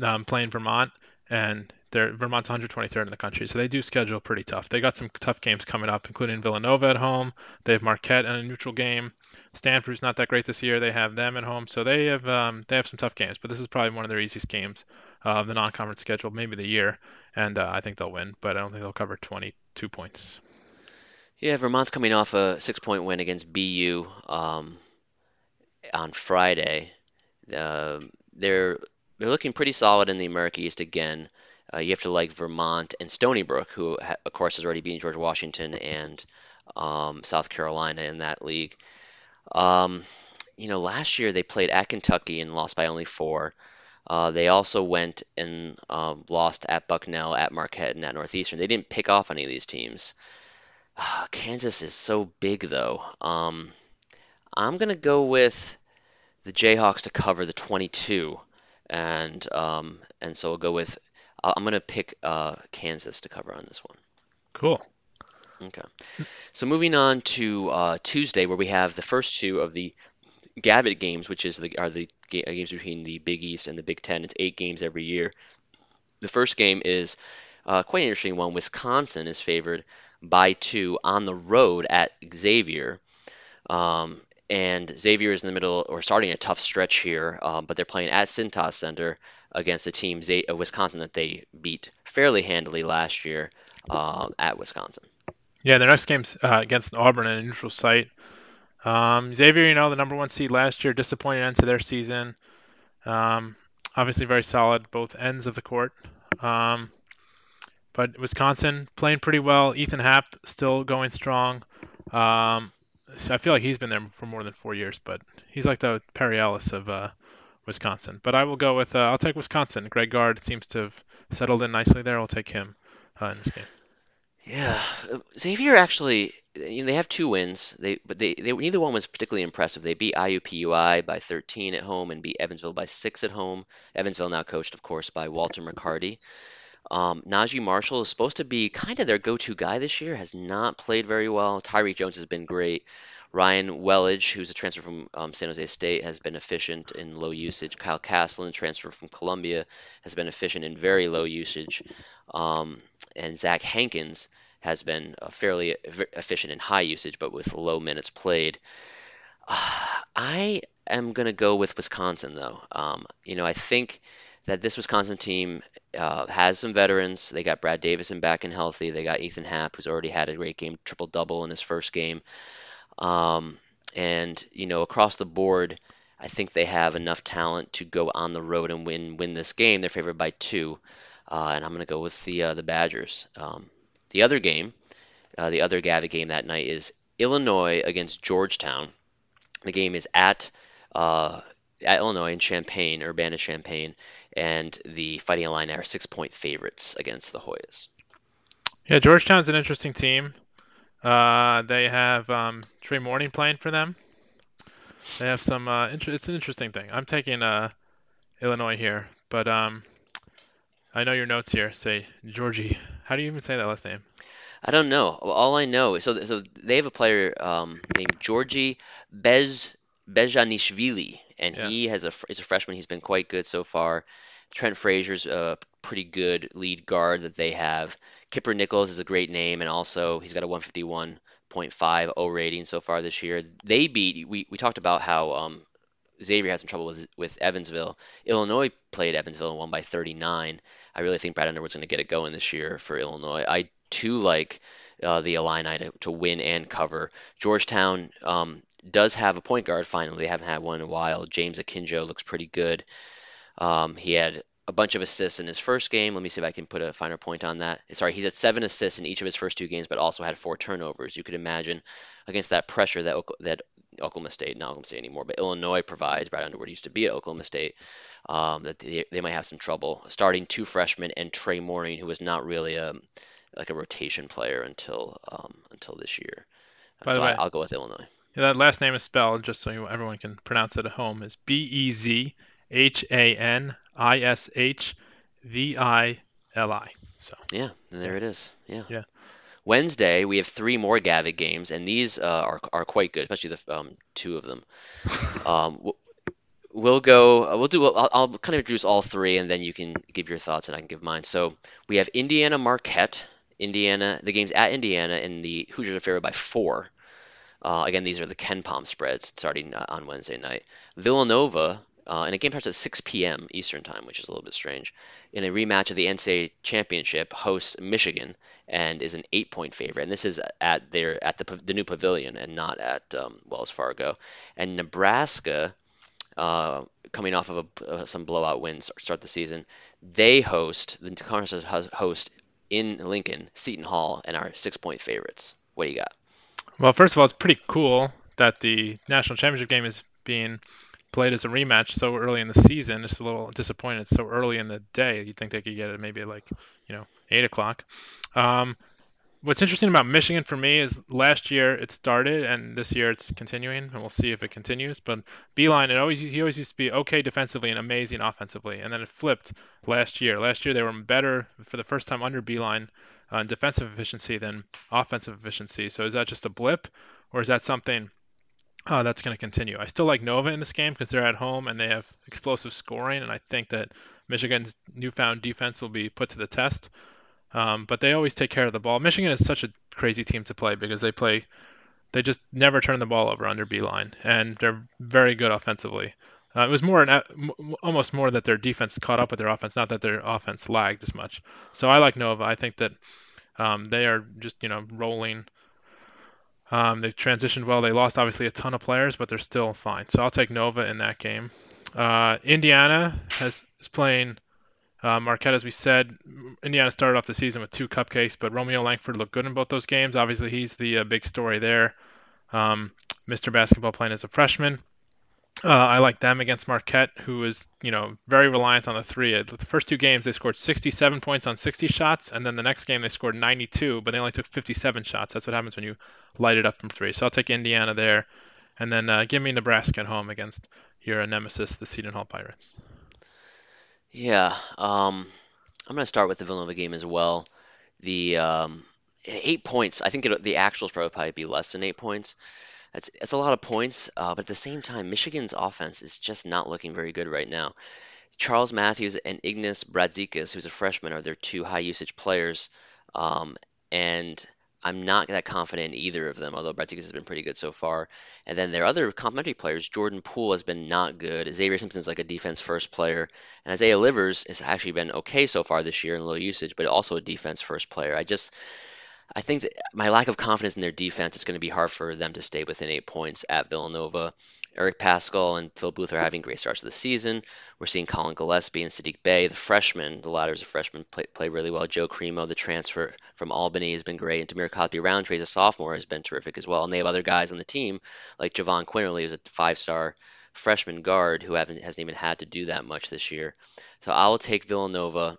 um, playing Vermont. And they're Vermont's 123rd in the country, so they do schedule pretty tough. They got some tough games coming up, including Villanova at home. They have Marquette in a neutral game. Stanford's not that great this year. They have them at home, so they have um, they have some tough games. But this is probably one of their easiest games of the non-conference schedule, maybe the year, and uh, I think they'll win. But I don't think they'll cover 22 points. Yeah, Vermont's coming off a six-point win against BU um, on Friday. Uh, they're they're looking pretty solid in the America East again. Uh, you have to like Vermont and Stony Brook, who of course has already beaten George Washington and um, South Carolina in that league. Um, you know, last year they played at Kentucky and lost by only four. Uh, they also went and uh, lost at Bucknell, at Marquette, and at Northeastern. They didn't pick off any of these teams. Uh, Kansas is so big, though. Um, I'm gonna go with the Jayhawks to cover the 22, and um, and so we'll go with. I'm gonna pick uh, Kansas to cover on this one. Cool. Okay. So moving on to uh, Tuesday, where we have the first two of the Gavitt games, which is the are the uh, games between the Big East and the Big Ten. It's eight games every year. The first game is uh, quite an interesting one. Wisconsin is favored by two on the road at Xavier. Um, and Xavier is in the middle or starting a tough stretch here, um, but they're playing at Cintas Center against a team, Z- Wisconsin, that they beat fairly handily last year uh, at Wisconsin. Yeah, their next game's uh, against Auburn at a neutral site. Um, Xavier, you know, the number one seed last year, disappointing end to their season. Um, obviously, very solid both ends of the court. Um, but Wisconsin playing pretty well. Ethan Happ still going strong. Um, I feel like he's been there for more than four years, but he's like the Perry Ellis of uh, Wisconsin. But I will go with uh, I'll take Wisconsin. Greg Gard seems to have settled in nicely there. I'll take him uh, in this game. Yeah, Xavier actually, you know, they have two wins. They but they, they neither one was particularly impressive. They beat IUPUI by 13 at home and beat Evansville by six at home. Evansville now coached, of course, by Walter McCarty. Um, Naji Marshall is supposed to be kind of their go-to guy this year. Has not played very well. Tyrique Jones has been great. Ryan Welage, who's a transfer from um, San Jose State, has been efficient in low usage. Kyle Castlin, transfer from Columbia, has been efficient in very low usage. Um, and Zach Hankins has been uh, fairly efficient in high usage, but with low minutes played. Uh, [SIGHS] I am going to go with Wisconsin, though. Um, you know, I think that this Wisconsin team uh, has some veterans. They got Brad Davison back and healthy. They got Ethan Happ, who's already had a great game, triple double in his first game. Um, and you know, across the board, I think they have enough talent to go on the road and win win this game. They're favored by two, uh, and I'm going to go with the uh, the Badgers. Um, the other game, uh, the other Gavitt game that night is Illinois against Georgetown. The game is at uh, at Illinois in Champaign, Urbana Champaign, and the Fighting Illini are six point favorites against the Hoyas. Yeah, Georgetown's an interesting team. Uh, they have um, Trey Mourning playing for them. They have some. Uh, it's an interesting thing. I'm taking uh, Illinois here, but um, I know your notes here say Giorgi. How do you even say that last name? I don't know. All I know is so so they have a player um, named Giorgi Bez Bezhanishvili, and Yeah. he has a is a freshman. He's been quite good so far. Trent Frazier's a pretty good lead guard that they have. Kipper Nichols is a great name, and also he's got a 151.5 O rating so far this year. They beat. We, we talked about how um, Xavier had some trouble with with Evansville. Illinois played Evansville and won by 39. I really think Brad Underwood's going to get it going this year for Illinois. I too like uh, the Illini to, to win and cover. Georgetown um, does have a point guard finally. They haven't had one in a while. James Akinjo looks pretty good. Um, he had a bunch of assists in his first game. Let me see if I can put a finer point on that. Sorry, he's had seven assists in each of his first two games, but also had four turnovers. You could imagine against that pressure that that Oklahoma State, not Oklahoma State anymore, but Illinois provides. Brad Underwood used to be at Oklahoma State. Um, that they, they might have some trouble starting two freshmen and Trey Mourning, who was not really a like a rotation player until um, until this year. By the so way- I, I'll go with Illinois. Yeah, that last name is spelled just so everyone can pronounce it at home is B E Z H A N I S H V I L I. So Yeah, there it is. Yeah. Yeah. Wednesday we have three more Gavitt games, and these uh, are are quite good, especially the um, two of them. Um, we'll go. uh, We'll do. I'll, I'll kind of introduce all three, and then you can give your thoughts, and I can give mine. So we have Indiana Marquette. Indiana. The game's at Indiana, and the Hoosiers are favored by four. Uh, again, these are the KenPom spreads starting uh, on Wednesday night. Villanova, uh, and the game starts at 6 p.m. Eastern time, which is a little bit strange. In a rematch of the NCAA championship, hosts Michigan and is an eight-point favorite. And this is at their at the the new pavilion and not at um, Wells Fargo. And Nebraska uh, coming off of a, uh, some blowout wins start the season. They host the conference host in Lincoln, Seton Hall, and are six point favorites. What do you got? Well, first of all, it's pretty cool that the national championship game is being played as a rematch so early in the season. It's a little disappointed so early in the day. You'd think they could get it maybe like, you know, eight o'clock. Um, what's interesting about Michigan for me is last year it started and this year it's continuing, and we'll see if it continues. But Beilein, it always he always used to be okay defensively and amazing offensively, and then it flipped last year. Last year they were better for the first time under Beilein on defensive efficiency than offensive efficiency. So is that just a blip, or is that something uh, that's going to continue? I still like Nova in this game because they're at home and they have explosive scoring, and I think that Michigan's newfound defense will be put to the test. Um, but they always take care of the ball. Michigan is such a crazy team to play because they play, they just never turn the ball over on under Beilein, and they're very good offensively. Uh, it was more an, almost more that their defense caught up with their offense, not that their offense lagged as much. So I like Nova. I think that um, they are just you know rolling. Um, they've transitioned well. They lost obviously a ton of players, but they're still fine. So I'll take Nova in that game. Uh, Indiana has is playing uh, Marquette, as we said, Indiana started off the season with two cupcakes, but Romeo Langford looked good in both those games. Obviously, he's the uh, big story there. Um, Mr. Basketball playing as a freshman. Uh, I like them against Marquette, who is, you know, very reliant on the three. Uh, The first two games they scored 67 points on 60 shots, and then the next game they scored 92, but they only took 57 shots. That's what happens when you light it up from three. So I'll take Indiana there, and then uh, give me Nebraska at home against your nemesis, the Seton Hall Pirates. Yeah, um, I'm going to start with the Villanova game as well. The um, eight points, I think it, the actuals probably probably be less than eight points. That's it's a lot of points, uh, but at the same time, Michigan's offense is just not looking very good right now. Charles Matthews and Ignas Brazdeikis, who's a freshman, are their two high usage players, um, and I'm not that confident in either of them, although Brazdeikis has been pretty good so far. And then their other complementary players, Jordan Poole has been not good. Xavier Simpson's like a defense first player, and Isaiah Livers has actually been okay so far this year in low usage, but also a defense first player. I just I think that my lack of confidence in their defense is going to be hard for them to stay within eight points at Villanova. Eric Paschall and Phil Booth are having great starts to the season. We're seeing Collin Gillespie and Saddiq Bey, the freshman, the latter is a freshman, play, play really well. Joe Cremo, the transfer from Albany, has been great. And Dhamir Cosby Roundtree, as a sophomore, has been terrific as well. And they have other guys on the team, like Jahvon Quinerly, who's a five-star freshman guard who hasn't even had to do that much this year. So I will take Villanova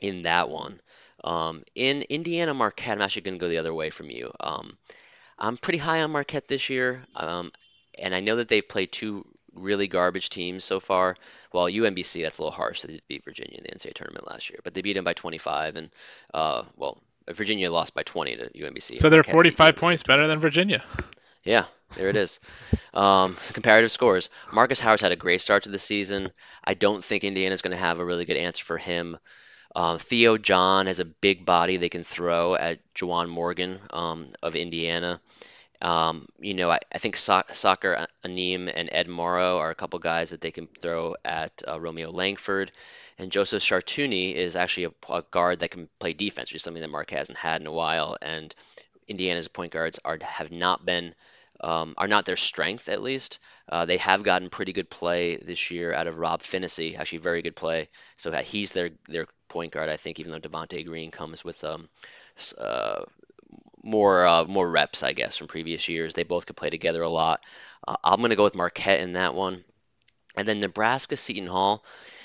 in that one. Um, in Indiana Marquette, I'm actually going to go the other way from you. Um, I'm pretty high on Marquette this year, um, and I know that they've played two really garbage teams so far. Well, UMBC, that's a little harsh. They beat Virginia in the NCAA tournament last year, but they beat them by 25, and uh, well, Virginia lost by 20 to UMBC. So they're Marquette 45 points better than Virginia. Yeah, there it is. Um, comparative scores. Marcus Howard's had a great start to the season. I don't think Indiana's going to have a really good answer for him. Um, Theo John has a big body they can throw at Juwan Morgan um, of Indiana. Um, you know, I, I think so- Sacar Anim and Ed Morrow are a couple guys that they can throw at uh, Romeo Langford. And Joseph Chartouny is actually a, a guard that can play defense, which is something that Mark hasn't had in a while. And Indiana's point guards are have not been um, are not their strength at least. Uh, they have gotten pretty good play this year out of Rob Phinisee, actually very good play. So he's their their point guard, I think, even though Devonte Green comes with um, uh, more uh, more reps, I guess, from previous years. They both could play together a lot. Uh, I'm going to go with Marquette in that one. And then Nebraska Seton Hall.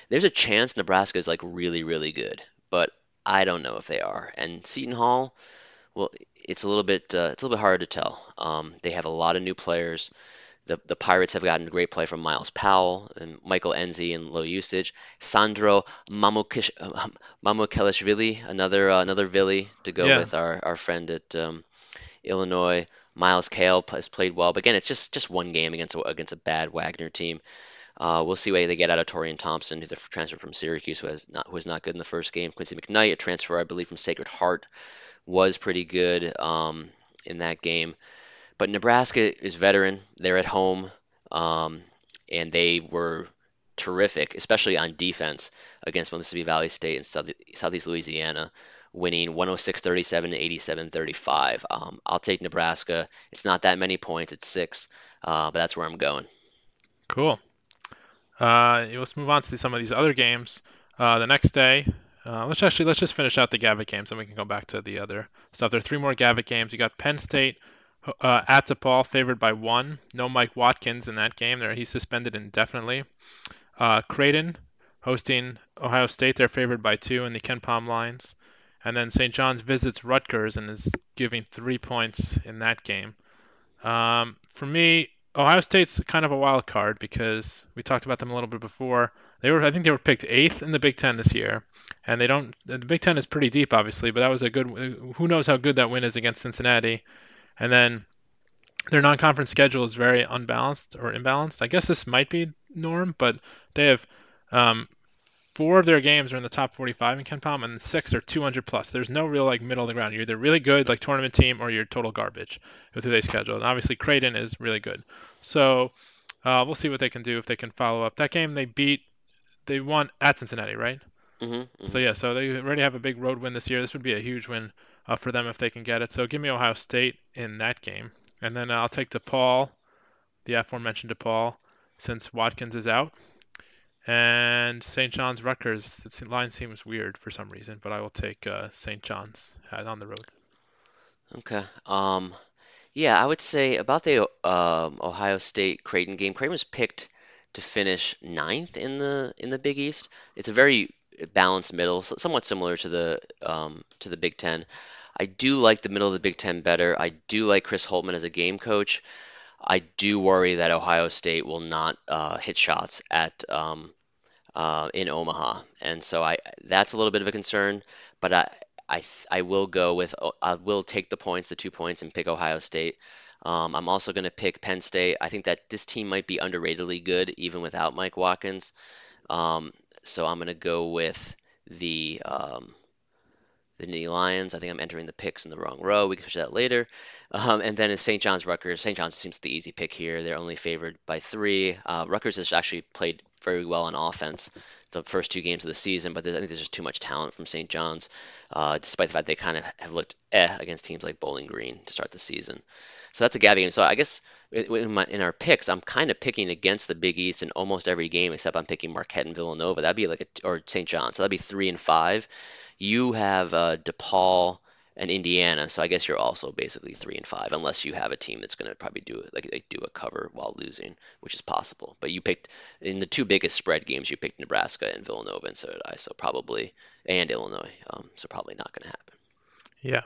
There's a chance Nebraska is like really, really good, but I don't know if they are. And Seton Hall, well, it's a little bit uh, it's a little bit hard to tell. Um, they have a lot of new players. The, the Pirates have gotten great play from Myles Powell and Michael Nzei in low usage. Sandro Mamukish, uh, Mamukelashvili, another uh, another Vili to go Yeah. with our, our friend at um, Illinois. Myles Cale has played well, but again, it's just just one game against a, against a bad Wagner team. Uh, we'll see what they get out of Taurean Thompson, who's a transfer from Syracuse, who has not who was not good in the first game. Quincy McKnight, a transfer I believe from Sacred Heart, was pretty good um, in that game. But Nebraska is veteran. They're at home, um, and they were terrific, especially on defense against Mississippi Valley State and South, Southeast Louisiana, winning 106-37, 87-35. Um, I'll take Nebraska. It's not that many points. It's six, uh, but that's where I'm going. Cool. Uh, let's move on to some of these other games. Uh, the next day, uh, let's actually let's just finish out the Gavitt games, and we can go back to the other stuff. There are three more Gavitt games. You got Penn State uh, at DePaul, favored by one. No Mike Watkins in that game. There, he's suspended indefinitely. Uh, Creighton hosting Ohio State. They're favored by two in the KenPom lines. And then St. John's visits Rutgers and is giving three points in that game. Um, for me, Ohio State's kind of a wild card because we talked about them a little bit before. They were, I think, they were picked eighth in the Big Ten this year, and they don't. The Big Ten is pretty deep, obviously, but that was a good. Who knows how good that win is against Cincinnati? And then their non-conference schedule is very unbalanced or imbalanced. I guess this might be norm, but they have um, four of their games are in the top 45 in KenPom, and six are 200 plus. There's no real like middle of the ground. You're either really good, like tournament team, or you're total garbage with who they schedule. And obviously Creighton is really good. So uh, we'll see what they can do if they can follow up. That game they beat, they won at Cincinnati, right? Mm-hmm, mm-hmm. So yeah, so they already have a big road win this year. This would be a huge win uh, for them if they can get it. So give me Ohio State in that game, and then I'll take DePaul, the aforementioned DePaul, since Watkins is out. And St. John's Rutgers, the line seems weird for some reason, but I will take uh, St. John's on the road. Okay. Um, yeah, I would say about the um, Ohio State Creighton game. Creighton was picked to finish ninth in the in the Big East. It's a very balanced middle, somewhat similar to the um, to the Big Ten. I do like the middle of the Big Ten better. I do like Chris Holtmann as a game coach. I do worry that Ohio State will not uh, hit shots at um, uh, in Omaha, and so I that's a little bit of a concern. But I I I will go with I will take the points, the two points, and pick Ohio State. Um, I'm also going to pick Penn State. I think that this team might be underratedly good even without Mike Watkins. Um, so I'm going to go with the um, the Nittany Lions. I think I'm entering the picks in the wrong row. We can switch that later. Um, and then it's St. John's Rutgers. St. John's seems the easy pick here. They're only favored by three. Uh, Rutgers has actually played very well on offense the first two games of the season, but I think there's just too much talent from St. John's, uh, despite the fact they kind of have looked eh against teams like Bowling Green to start the season. So that's a Gavitt game. So I guess in, my, in our picks, I'm kind of picking against the Big East in almost every game, except I'm picking Marquette and Villanova. That'd be like a or St. John's. So that'd be three and five. You have uh, DePaul and Indiana, so I guess you're also basically three and five, unless you have a team that's going to probably do it like they do a cover while losing, which is possible. But you picked in the two biggest spread games, you picked Nebraska and Villanova, and so did I. So probably and Illinois, um, so probably not going to happen. Yeah.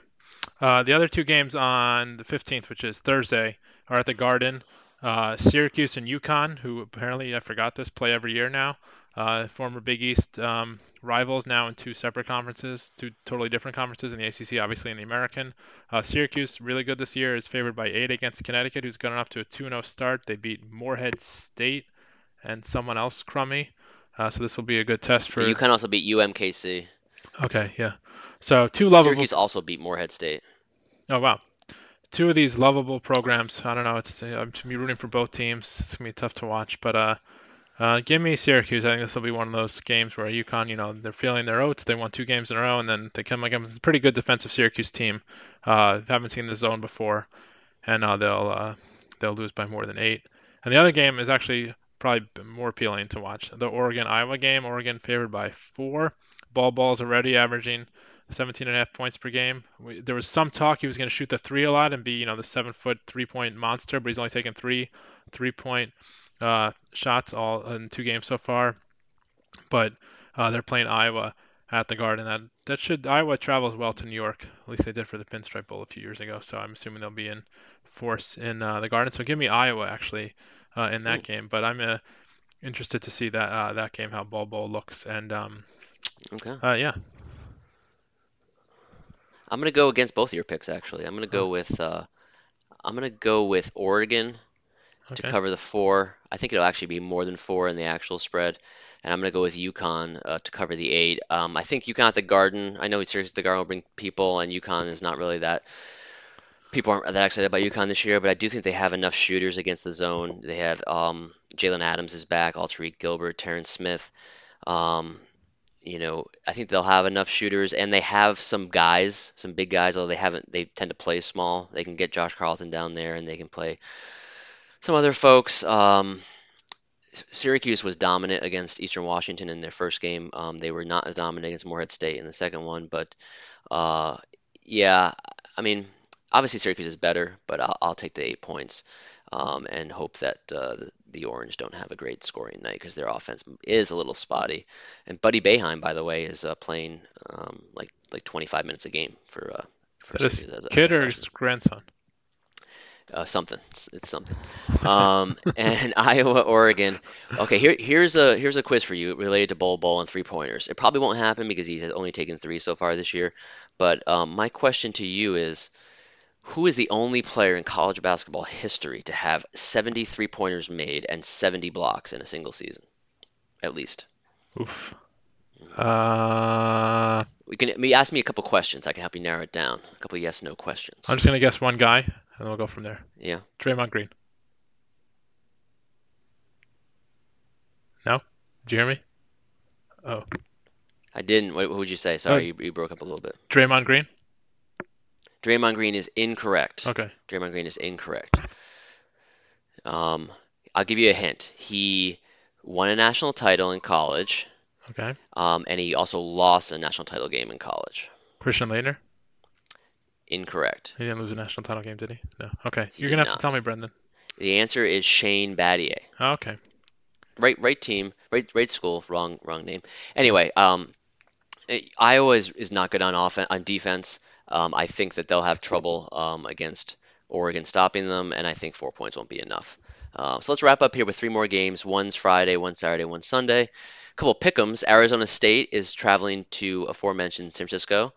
Uh, the other two games on the 15th, which is Thursday, are at the Garden. Uh, Syracuse and UConn, who apparently I forgot this play every year now. Uh, former Big East um, rivals now in two separate conferences, two totally different conferences in the ACC, obviously in the American. Uh, Syracuse, really good this year, is favored by eight against Connecticut, who's gotten off to a 2-0 start. They beat Morehead State and someone else crummy. Uh, so this will be a good test for. You can also beat UMKC. Okay, yeah. So two lovable. Syracuse also beat Morehead State. Oh wow, two of these lovable programs. I don't know. It's I'm to be rooting for both teams. It's gonna be tough to watch, but uh, uh, give me Syracuse. I think this will be one of those games where UConn, you know, they're feeling their oats. They won two games in a row, and then they come against a pretty good defensive Syracuse team. Uh, haven't seen the zone before, and uh, they'll uh, they'll lose by more than eight. And the other game is actually probably more appealing to watch. The Oregon Iowa game. Oregon favored by four. Bol Bol's already averaging 17 and a half points per game. We, there was some talk he was going to shoot the three a lot and be, you know, the seven foot three point monster, but he's only taken three three point uh, shots all in two games so far. But uh, they're playing Iowa at the Garden. That that should Iowa travels well to New York. At least they did for the Pinstripe Bowl a few years ago. So I'm assuming they'll be in force in uh, the Garden. So give me Iowa actually uh, in that game. But I'm uh, interested to see that uh, that game how Bol Bol looks and um, okay. Uh, yeah. I'm gonna go against both of your picks actually. I'm gonna go with uh, I'm gonna go with Oregon to cover the four. I think it'll actually be more than four in the actual spread. And I'm going to go with UConn uh, to cover the eight. Um, I think UConn at the Garden. I know it's serious. The Garden will bring people, and UConn is not really that. People aren't that excited about UConn this year, but I do think they have enough shooters against the zone. They have um, Jalen Adams is back, Alterique Gilbert, Terrence Smith. Um, you know, I think they'll have enough shooters, and they have some guys, some big guys. Although they haven't, they tend to play small. They can get Josh Carlton down there, and they can play some other folks. Um, Syracuse was dominant against Eastern Washington in their first game. Um, they were not as dominant against Morehead State in the second one, but uh, yeah, I mean, obviously Syracuse is better, but I'll, I'll take the eight points um, and hope that uh, the, the Orange don't have a great scoring night because their offense is a little spotty. And Buddy Boeheim, by the way, is uh, playing um, like like 25 minutes a game for uh, for Syracuse as a, as Kid or grandson? Uh, something. It's, it's something. Um, [LAUGHS] and Iowa, Oregon. Okay, here here's a here's a quiz for you related to Bol Bol and three pointers. It probably won't happen because he has only taken three so far this year. But um, my question to you is, who is the only player in college basketball history to have 70 three pointers made and 70 blocks in a single season, at least? Oof. Uh, We can me ask me a couple questions. I can help you narrow it down. A couple yes no questions. I'm just gonna guess one guy, and we'll go from there. Yeah. Draymond Green. No? Did you hear me? Oh, I didn't. What, what would you say? Sorry, you, you broke up a little bit. Draymond Green. Draymond Green is incorrect. Okay. Draymond Green is incorrect. Um, I'll give you a hint. He won a national title in college, Okay. um, and he also lost a national title game in college. Christian Laettner. Incorrect. He didn't lose a national title game, did he? No. Okay. He You're gonna have to tell me, Brendan. The answer is Shane Battier. Oh, okay. Right, right team, right, right school. Wrong, wrong name. Anyway, um, eh, Iowa is, is not good on offense, on defense. Um, I think that they'll have trouble um, against Oregon stopping them, and I think four points won't be enough. Uh, so let's wrap up here with three more games. One's Friday, one Saturday, one Sunday. A couple pick'ems. Arizona State is traveling to aforementioned San Francisco.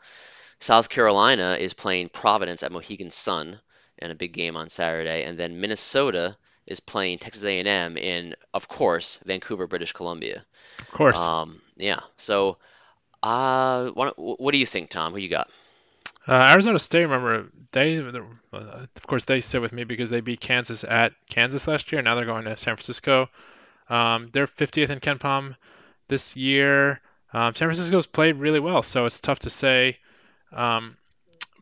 South Carolina is playing Providence at Mohegan Sun in a big game on Saturday, and then Minnesota is playing Texas A&M in, of course, Vancouver, British Columbia. Of course. Um, yeah. So, uh, what, what do you think, Tom? Who you got? Uh, Arizona State, remember, they, of course, they sit with me because they beat Kansas at Kansas last year. Now they're going to San Francisco. Um, they're 50th in KenPom this year. Um, San Francisco's played really well, so it's tough to say. Um,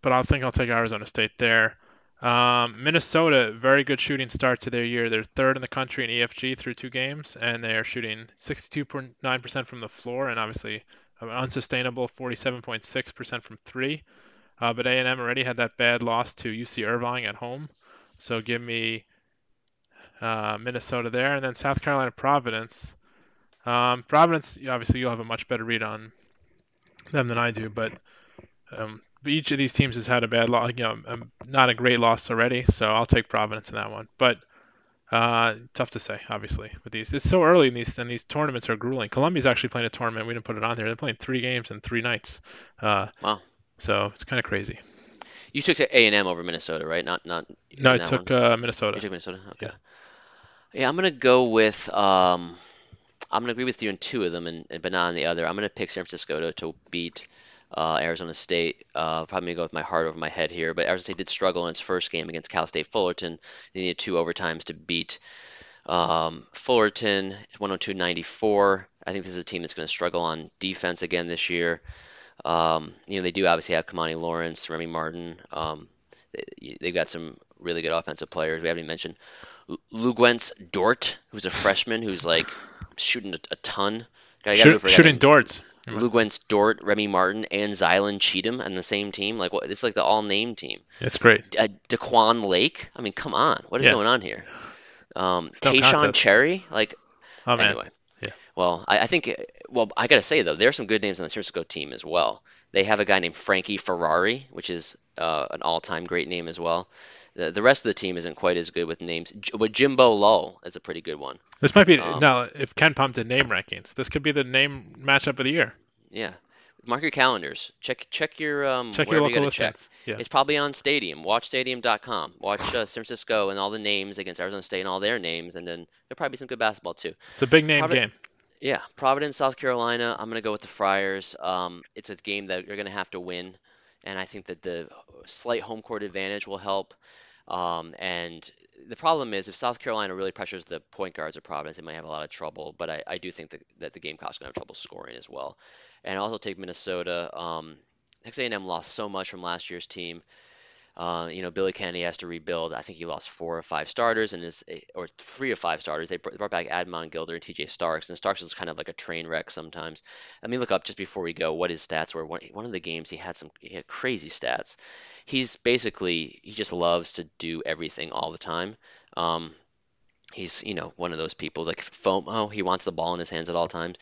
but I think I'll take Arizona State there. Um, Minnesota, very good shooting start to their year. They're third in the country in EFG through two games, and they are shooting 62.9% from the floor, and obviously an unsustainable 47.6% from three. Uh, but A&M already had that bad loss to UC Irvine at home, so give me uh, Minnesota there, and then South Carolina Providence. Um, Providence, obviously, you'll have a much better read on them than I do, but um, each of these teams has had a bad loss, you know, um, not a great loss already, so I'll take Providence in that one. But uh, tough to say, obviously, with these. It's so early in these, and these tournaments are grueling. Columbia's actually playing a tournament. We didn't put it on there. They're playing three games in three nights. Uh, Wow. So it's kind of crazy. You took A&M over Minnesota, right? Not, not. No, I took uh, You Minnesota. took Minnesota. Okay. Yeah, I'm gonna go with. Um, I'm gonna agree with you on two of them, and, and but not on the other. I'm gonna pick San Francisco to, to beat uh, Arizona State. Uh, probably gonna go with my heart over my head here, but Arizona State did struggle in its first game against Cal State Fullerton. They needed two overtimes to beat um, Fullerton. 102-94. I think this is a team that's gonna struggle on defense again this year. Um, you know, they do obviously have Kimani Lawrence, Remy Martin. Um, they, they've got some really good offensive players. We haven't even mentioned Lu- Luguentz Dort, who's a freshman who's like shooting a, a ton. Gotta, gotta Shoot, shooting guy. Darts. Luguentz Dort, Remy Martin, and Zylan Cheatham on the same team. Like, what? It's like the all-name team. It's great. Uh, De'Quon Lake. I mean, come on, what is Yeah. going on here? Um, No Taeshon. Cherry. Like, Oh man. Anyway. Yeah. Well, I, I think, well, I got to say, though, there are some good names on the San Francisco team as well. They have a guy named Frankie Ferrari, which is uh, an all time great name as well. The, the rest of the team isn't quite as good with names, but Jimbo Lull is a pretty good one. This might be Um, now if KenPom did name rankings. This could be the name matchup of the year. Yeah. mark your calendars. Check check your um Check your wherever you local gotta check. Yeah. It's probably on Stadium. Watch Stadium.com. Watch uh, San Francisco and all the names against Arizona State and all their names, and then there'll probably be some good basketball too. It's a big name game. Yeah, Providence, South Carolina. I'm gonna go with the Friars. Um, it's a game that you're gonna have to win, and I think that the slight home court advantage will help. Um, and the problem is if South Carolina really pressures the point guards of Providence, they might have a lot of trouble. But I, I do think that, that the Gamecocks gonna have trouble scoring as well. And also take Minnesota. Um, Texas A&M lost so much from last year's team. Uh, you know, Billy Kennedy has to rebuild. I think he lost four or five starters, and is or three or five starters. They brought back Admon Gilder and T.J. Starks, and Starks is kind of like a train wreck sometimes. I mean, look up just before we go what his stats were. One, one of the games he had some he had crazy stats. He's basically he just loves to do everything all the time. Um, he's you know one of those people like FOMO. He wants the ball in his hands at all times.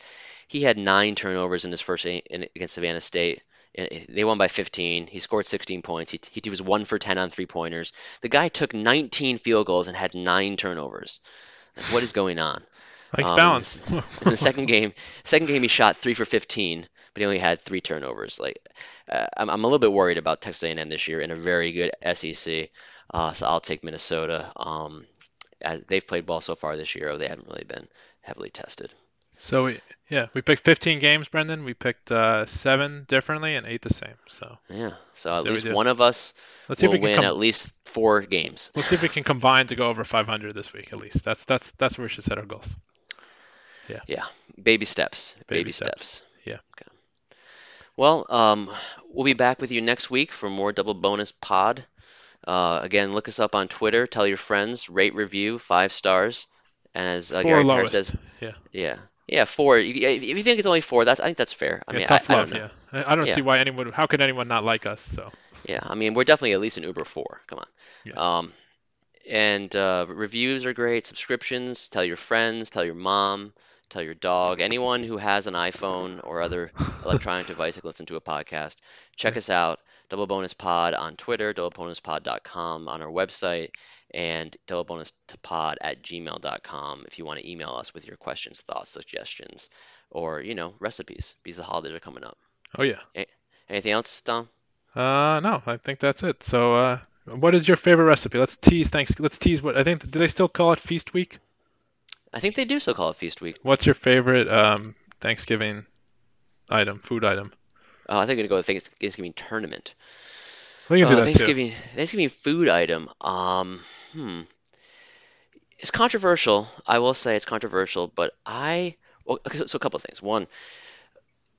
He had nine turnovers in his first game in, against Savannah State. And They won by 15. He scored 16 points. He, he was one for 10 on three pointers. The guy took 19 field goals and had nine turnovers. Like, what is going on? [LAUGHS] Likes Um, balance. [LAUGHS] In the second game, second game he shot three for 15, but he only had three turnovers. Like, uh, I'm, I'm a little bit worried about Texas A&M this year in a very good SEC. Uh, so I'll take Minnesota. Um, they've played well so far this year. They haven't really been heavily tested. So we yeah we picked 15 games, Brendan. We picked uh, seven differently and eight the same. So Yeah. So at There least one of us let's see if will we can win come. at least four games. Let's see if we can combine to go over 500 this week at least. That's that's that's where we should set our goals. Yeah. Yeah. Baby steps. Baby Baby, steps. steps. Yeah. Okay. Well, um, we'll be back with you next week for more double bonus pod. Uh, again, look us up on Twitter. Tell your friends. Rate, review, five stars. And as uh, Gary Parr says, Yeah. yeah, yeah, four. If you think it's only four, that's I think that's fair. I yeah mean, tough I, I love. don't know. Yeah. I don't Yeah. see why anyone. How could anyone not like us? So Yeah, I mean, we're definitely at least an Uber 4. Come on. Yeah. Um, and uh, reviews are great. Subscriptions, tell your friends, tell your mom, tell your dog, anyone who has an iPhone or other [LAUGHS] electronic device that can listen to a podcast. Check us out, Double Bonus Pod on Twitter, doublebonuspod.com on our website, and doublebonustopod at gmail.com if you want to email us with your questions, thoughts, suggestions, or, you know, recipes because the holidays are coming up. oh yeah. Anything else, Dom? Uh no, I think that's it. So uh, what is your favorite recipe? Let's tease. Thanks. Let's tease. What I think. Do they still call it Feast Week? I think they do still call it Feast Week. What's your favorite um, Thanksgiving item, food item? Oh, I think I'm gonna go Thanksgiving tournament. We can do Uh, that Thanksgiving Thanksgiving food item. Um, hmm. It's controversial. I will say it's controversial, but I well, so, so a couple of things. One,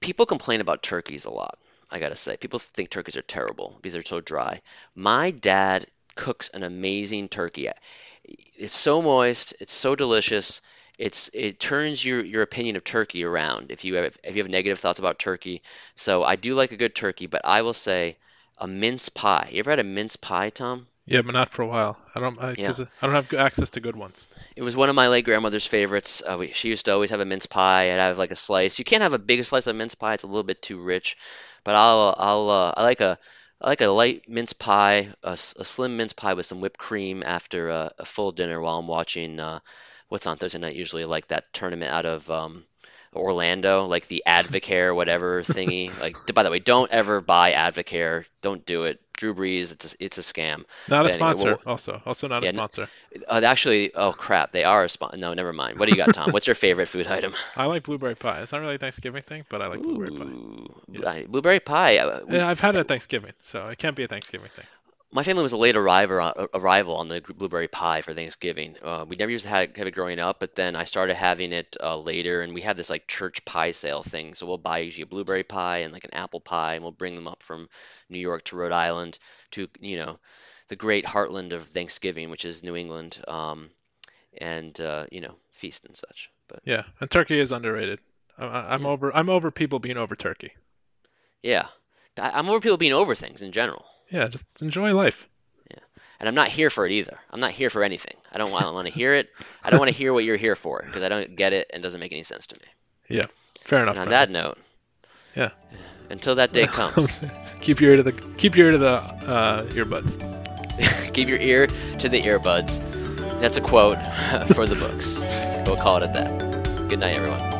people complain about turkeys a lot. I gotta say, people think turkeys are terrible because they're so dry. My dad cooks an amazing turkey. It's so moist. It's so delicious. It's it turns your your opinion of turkey around if you have if you have negative thoughts about turkey. So I do like a good turkey, but I will say a mince pie. You ever had a mince pie, Tom? Yeah, but not for a while. I don't. I, Yeah. I don't have access to good ones. It was one of my late grandmother's favorites. Uh, we, she used to always have a mince pie and I have like a slice. You can't have a big slice of mince pie; it's a little bit too rich. But I'll I'll uh, I like a I like a light mince pie, a slim mince pie with some whipped cream after a, a full dinner while I'm watching uh, what's on Thursday night. Usually like that tournament out of um, Orlando, like the Advocare whatever thingy. [LAUGHS] Like by the way, don't ever buy Advocare. Don't do it. Drew Brees, it's a, it's a scam. Not a But anyway, sponsor. well- also, also not Yeah, a sponsor. Uh, actually, oh crap, they are a sponsor. No, never mind. What do you got, Tom? What's your favorite food item? [LAUGHS] I like blueberry pie. It's not really a Thanksgiving thing, but I like blueberry pie. Ooh, blueberry pie. uh, we- Yeah, I've had it at Thanksgiving, so it can't be a Thanksgiving thing. My family was a late arriver, uh, arrival on the blueberry pie for Thanksgiving. Uh, we never used to have, have it growing up, but then I started having it uh, later, and we had this like church pie sale thing. So we'll buy usually a blueberry pie and like an apple pie, and we'll bring them up from New York to Rhode Island to you know the great heartland of Thanksgiving, which is New England, um, and uh, you know feast and such. But Yeah, and turkey is underrated. I, I'm Yeah. over. I'm over people being over turkey. yeah, I, I'm over people being over things in general. Yeah, just enjoy life. Yeah, and I'm not here for it either. I'm not here for anything. I don't want, want to hear it. I don't want to hear what you're here for because I don't get it and it doesn't make any sense to me. Yeah, fair enough. And on that note, Yeah. until that day [LAUGHS] comes, keep your ear to the keep your ear to the uh, earbuds. [LAUGHS] keep your ear to the earbuds. That's a quote [LAUGHS] for the books. We'll call it at that. Good night, everyone.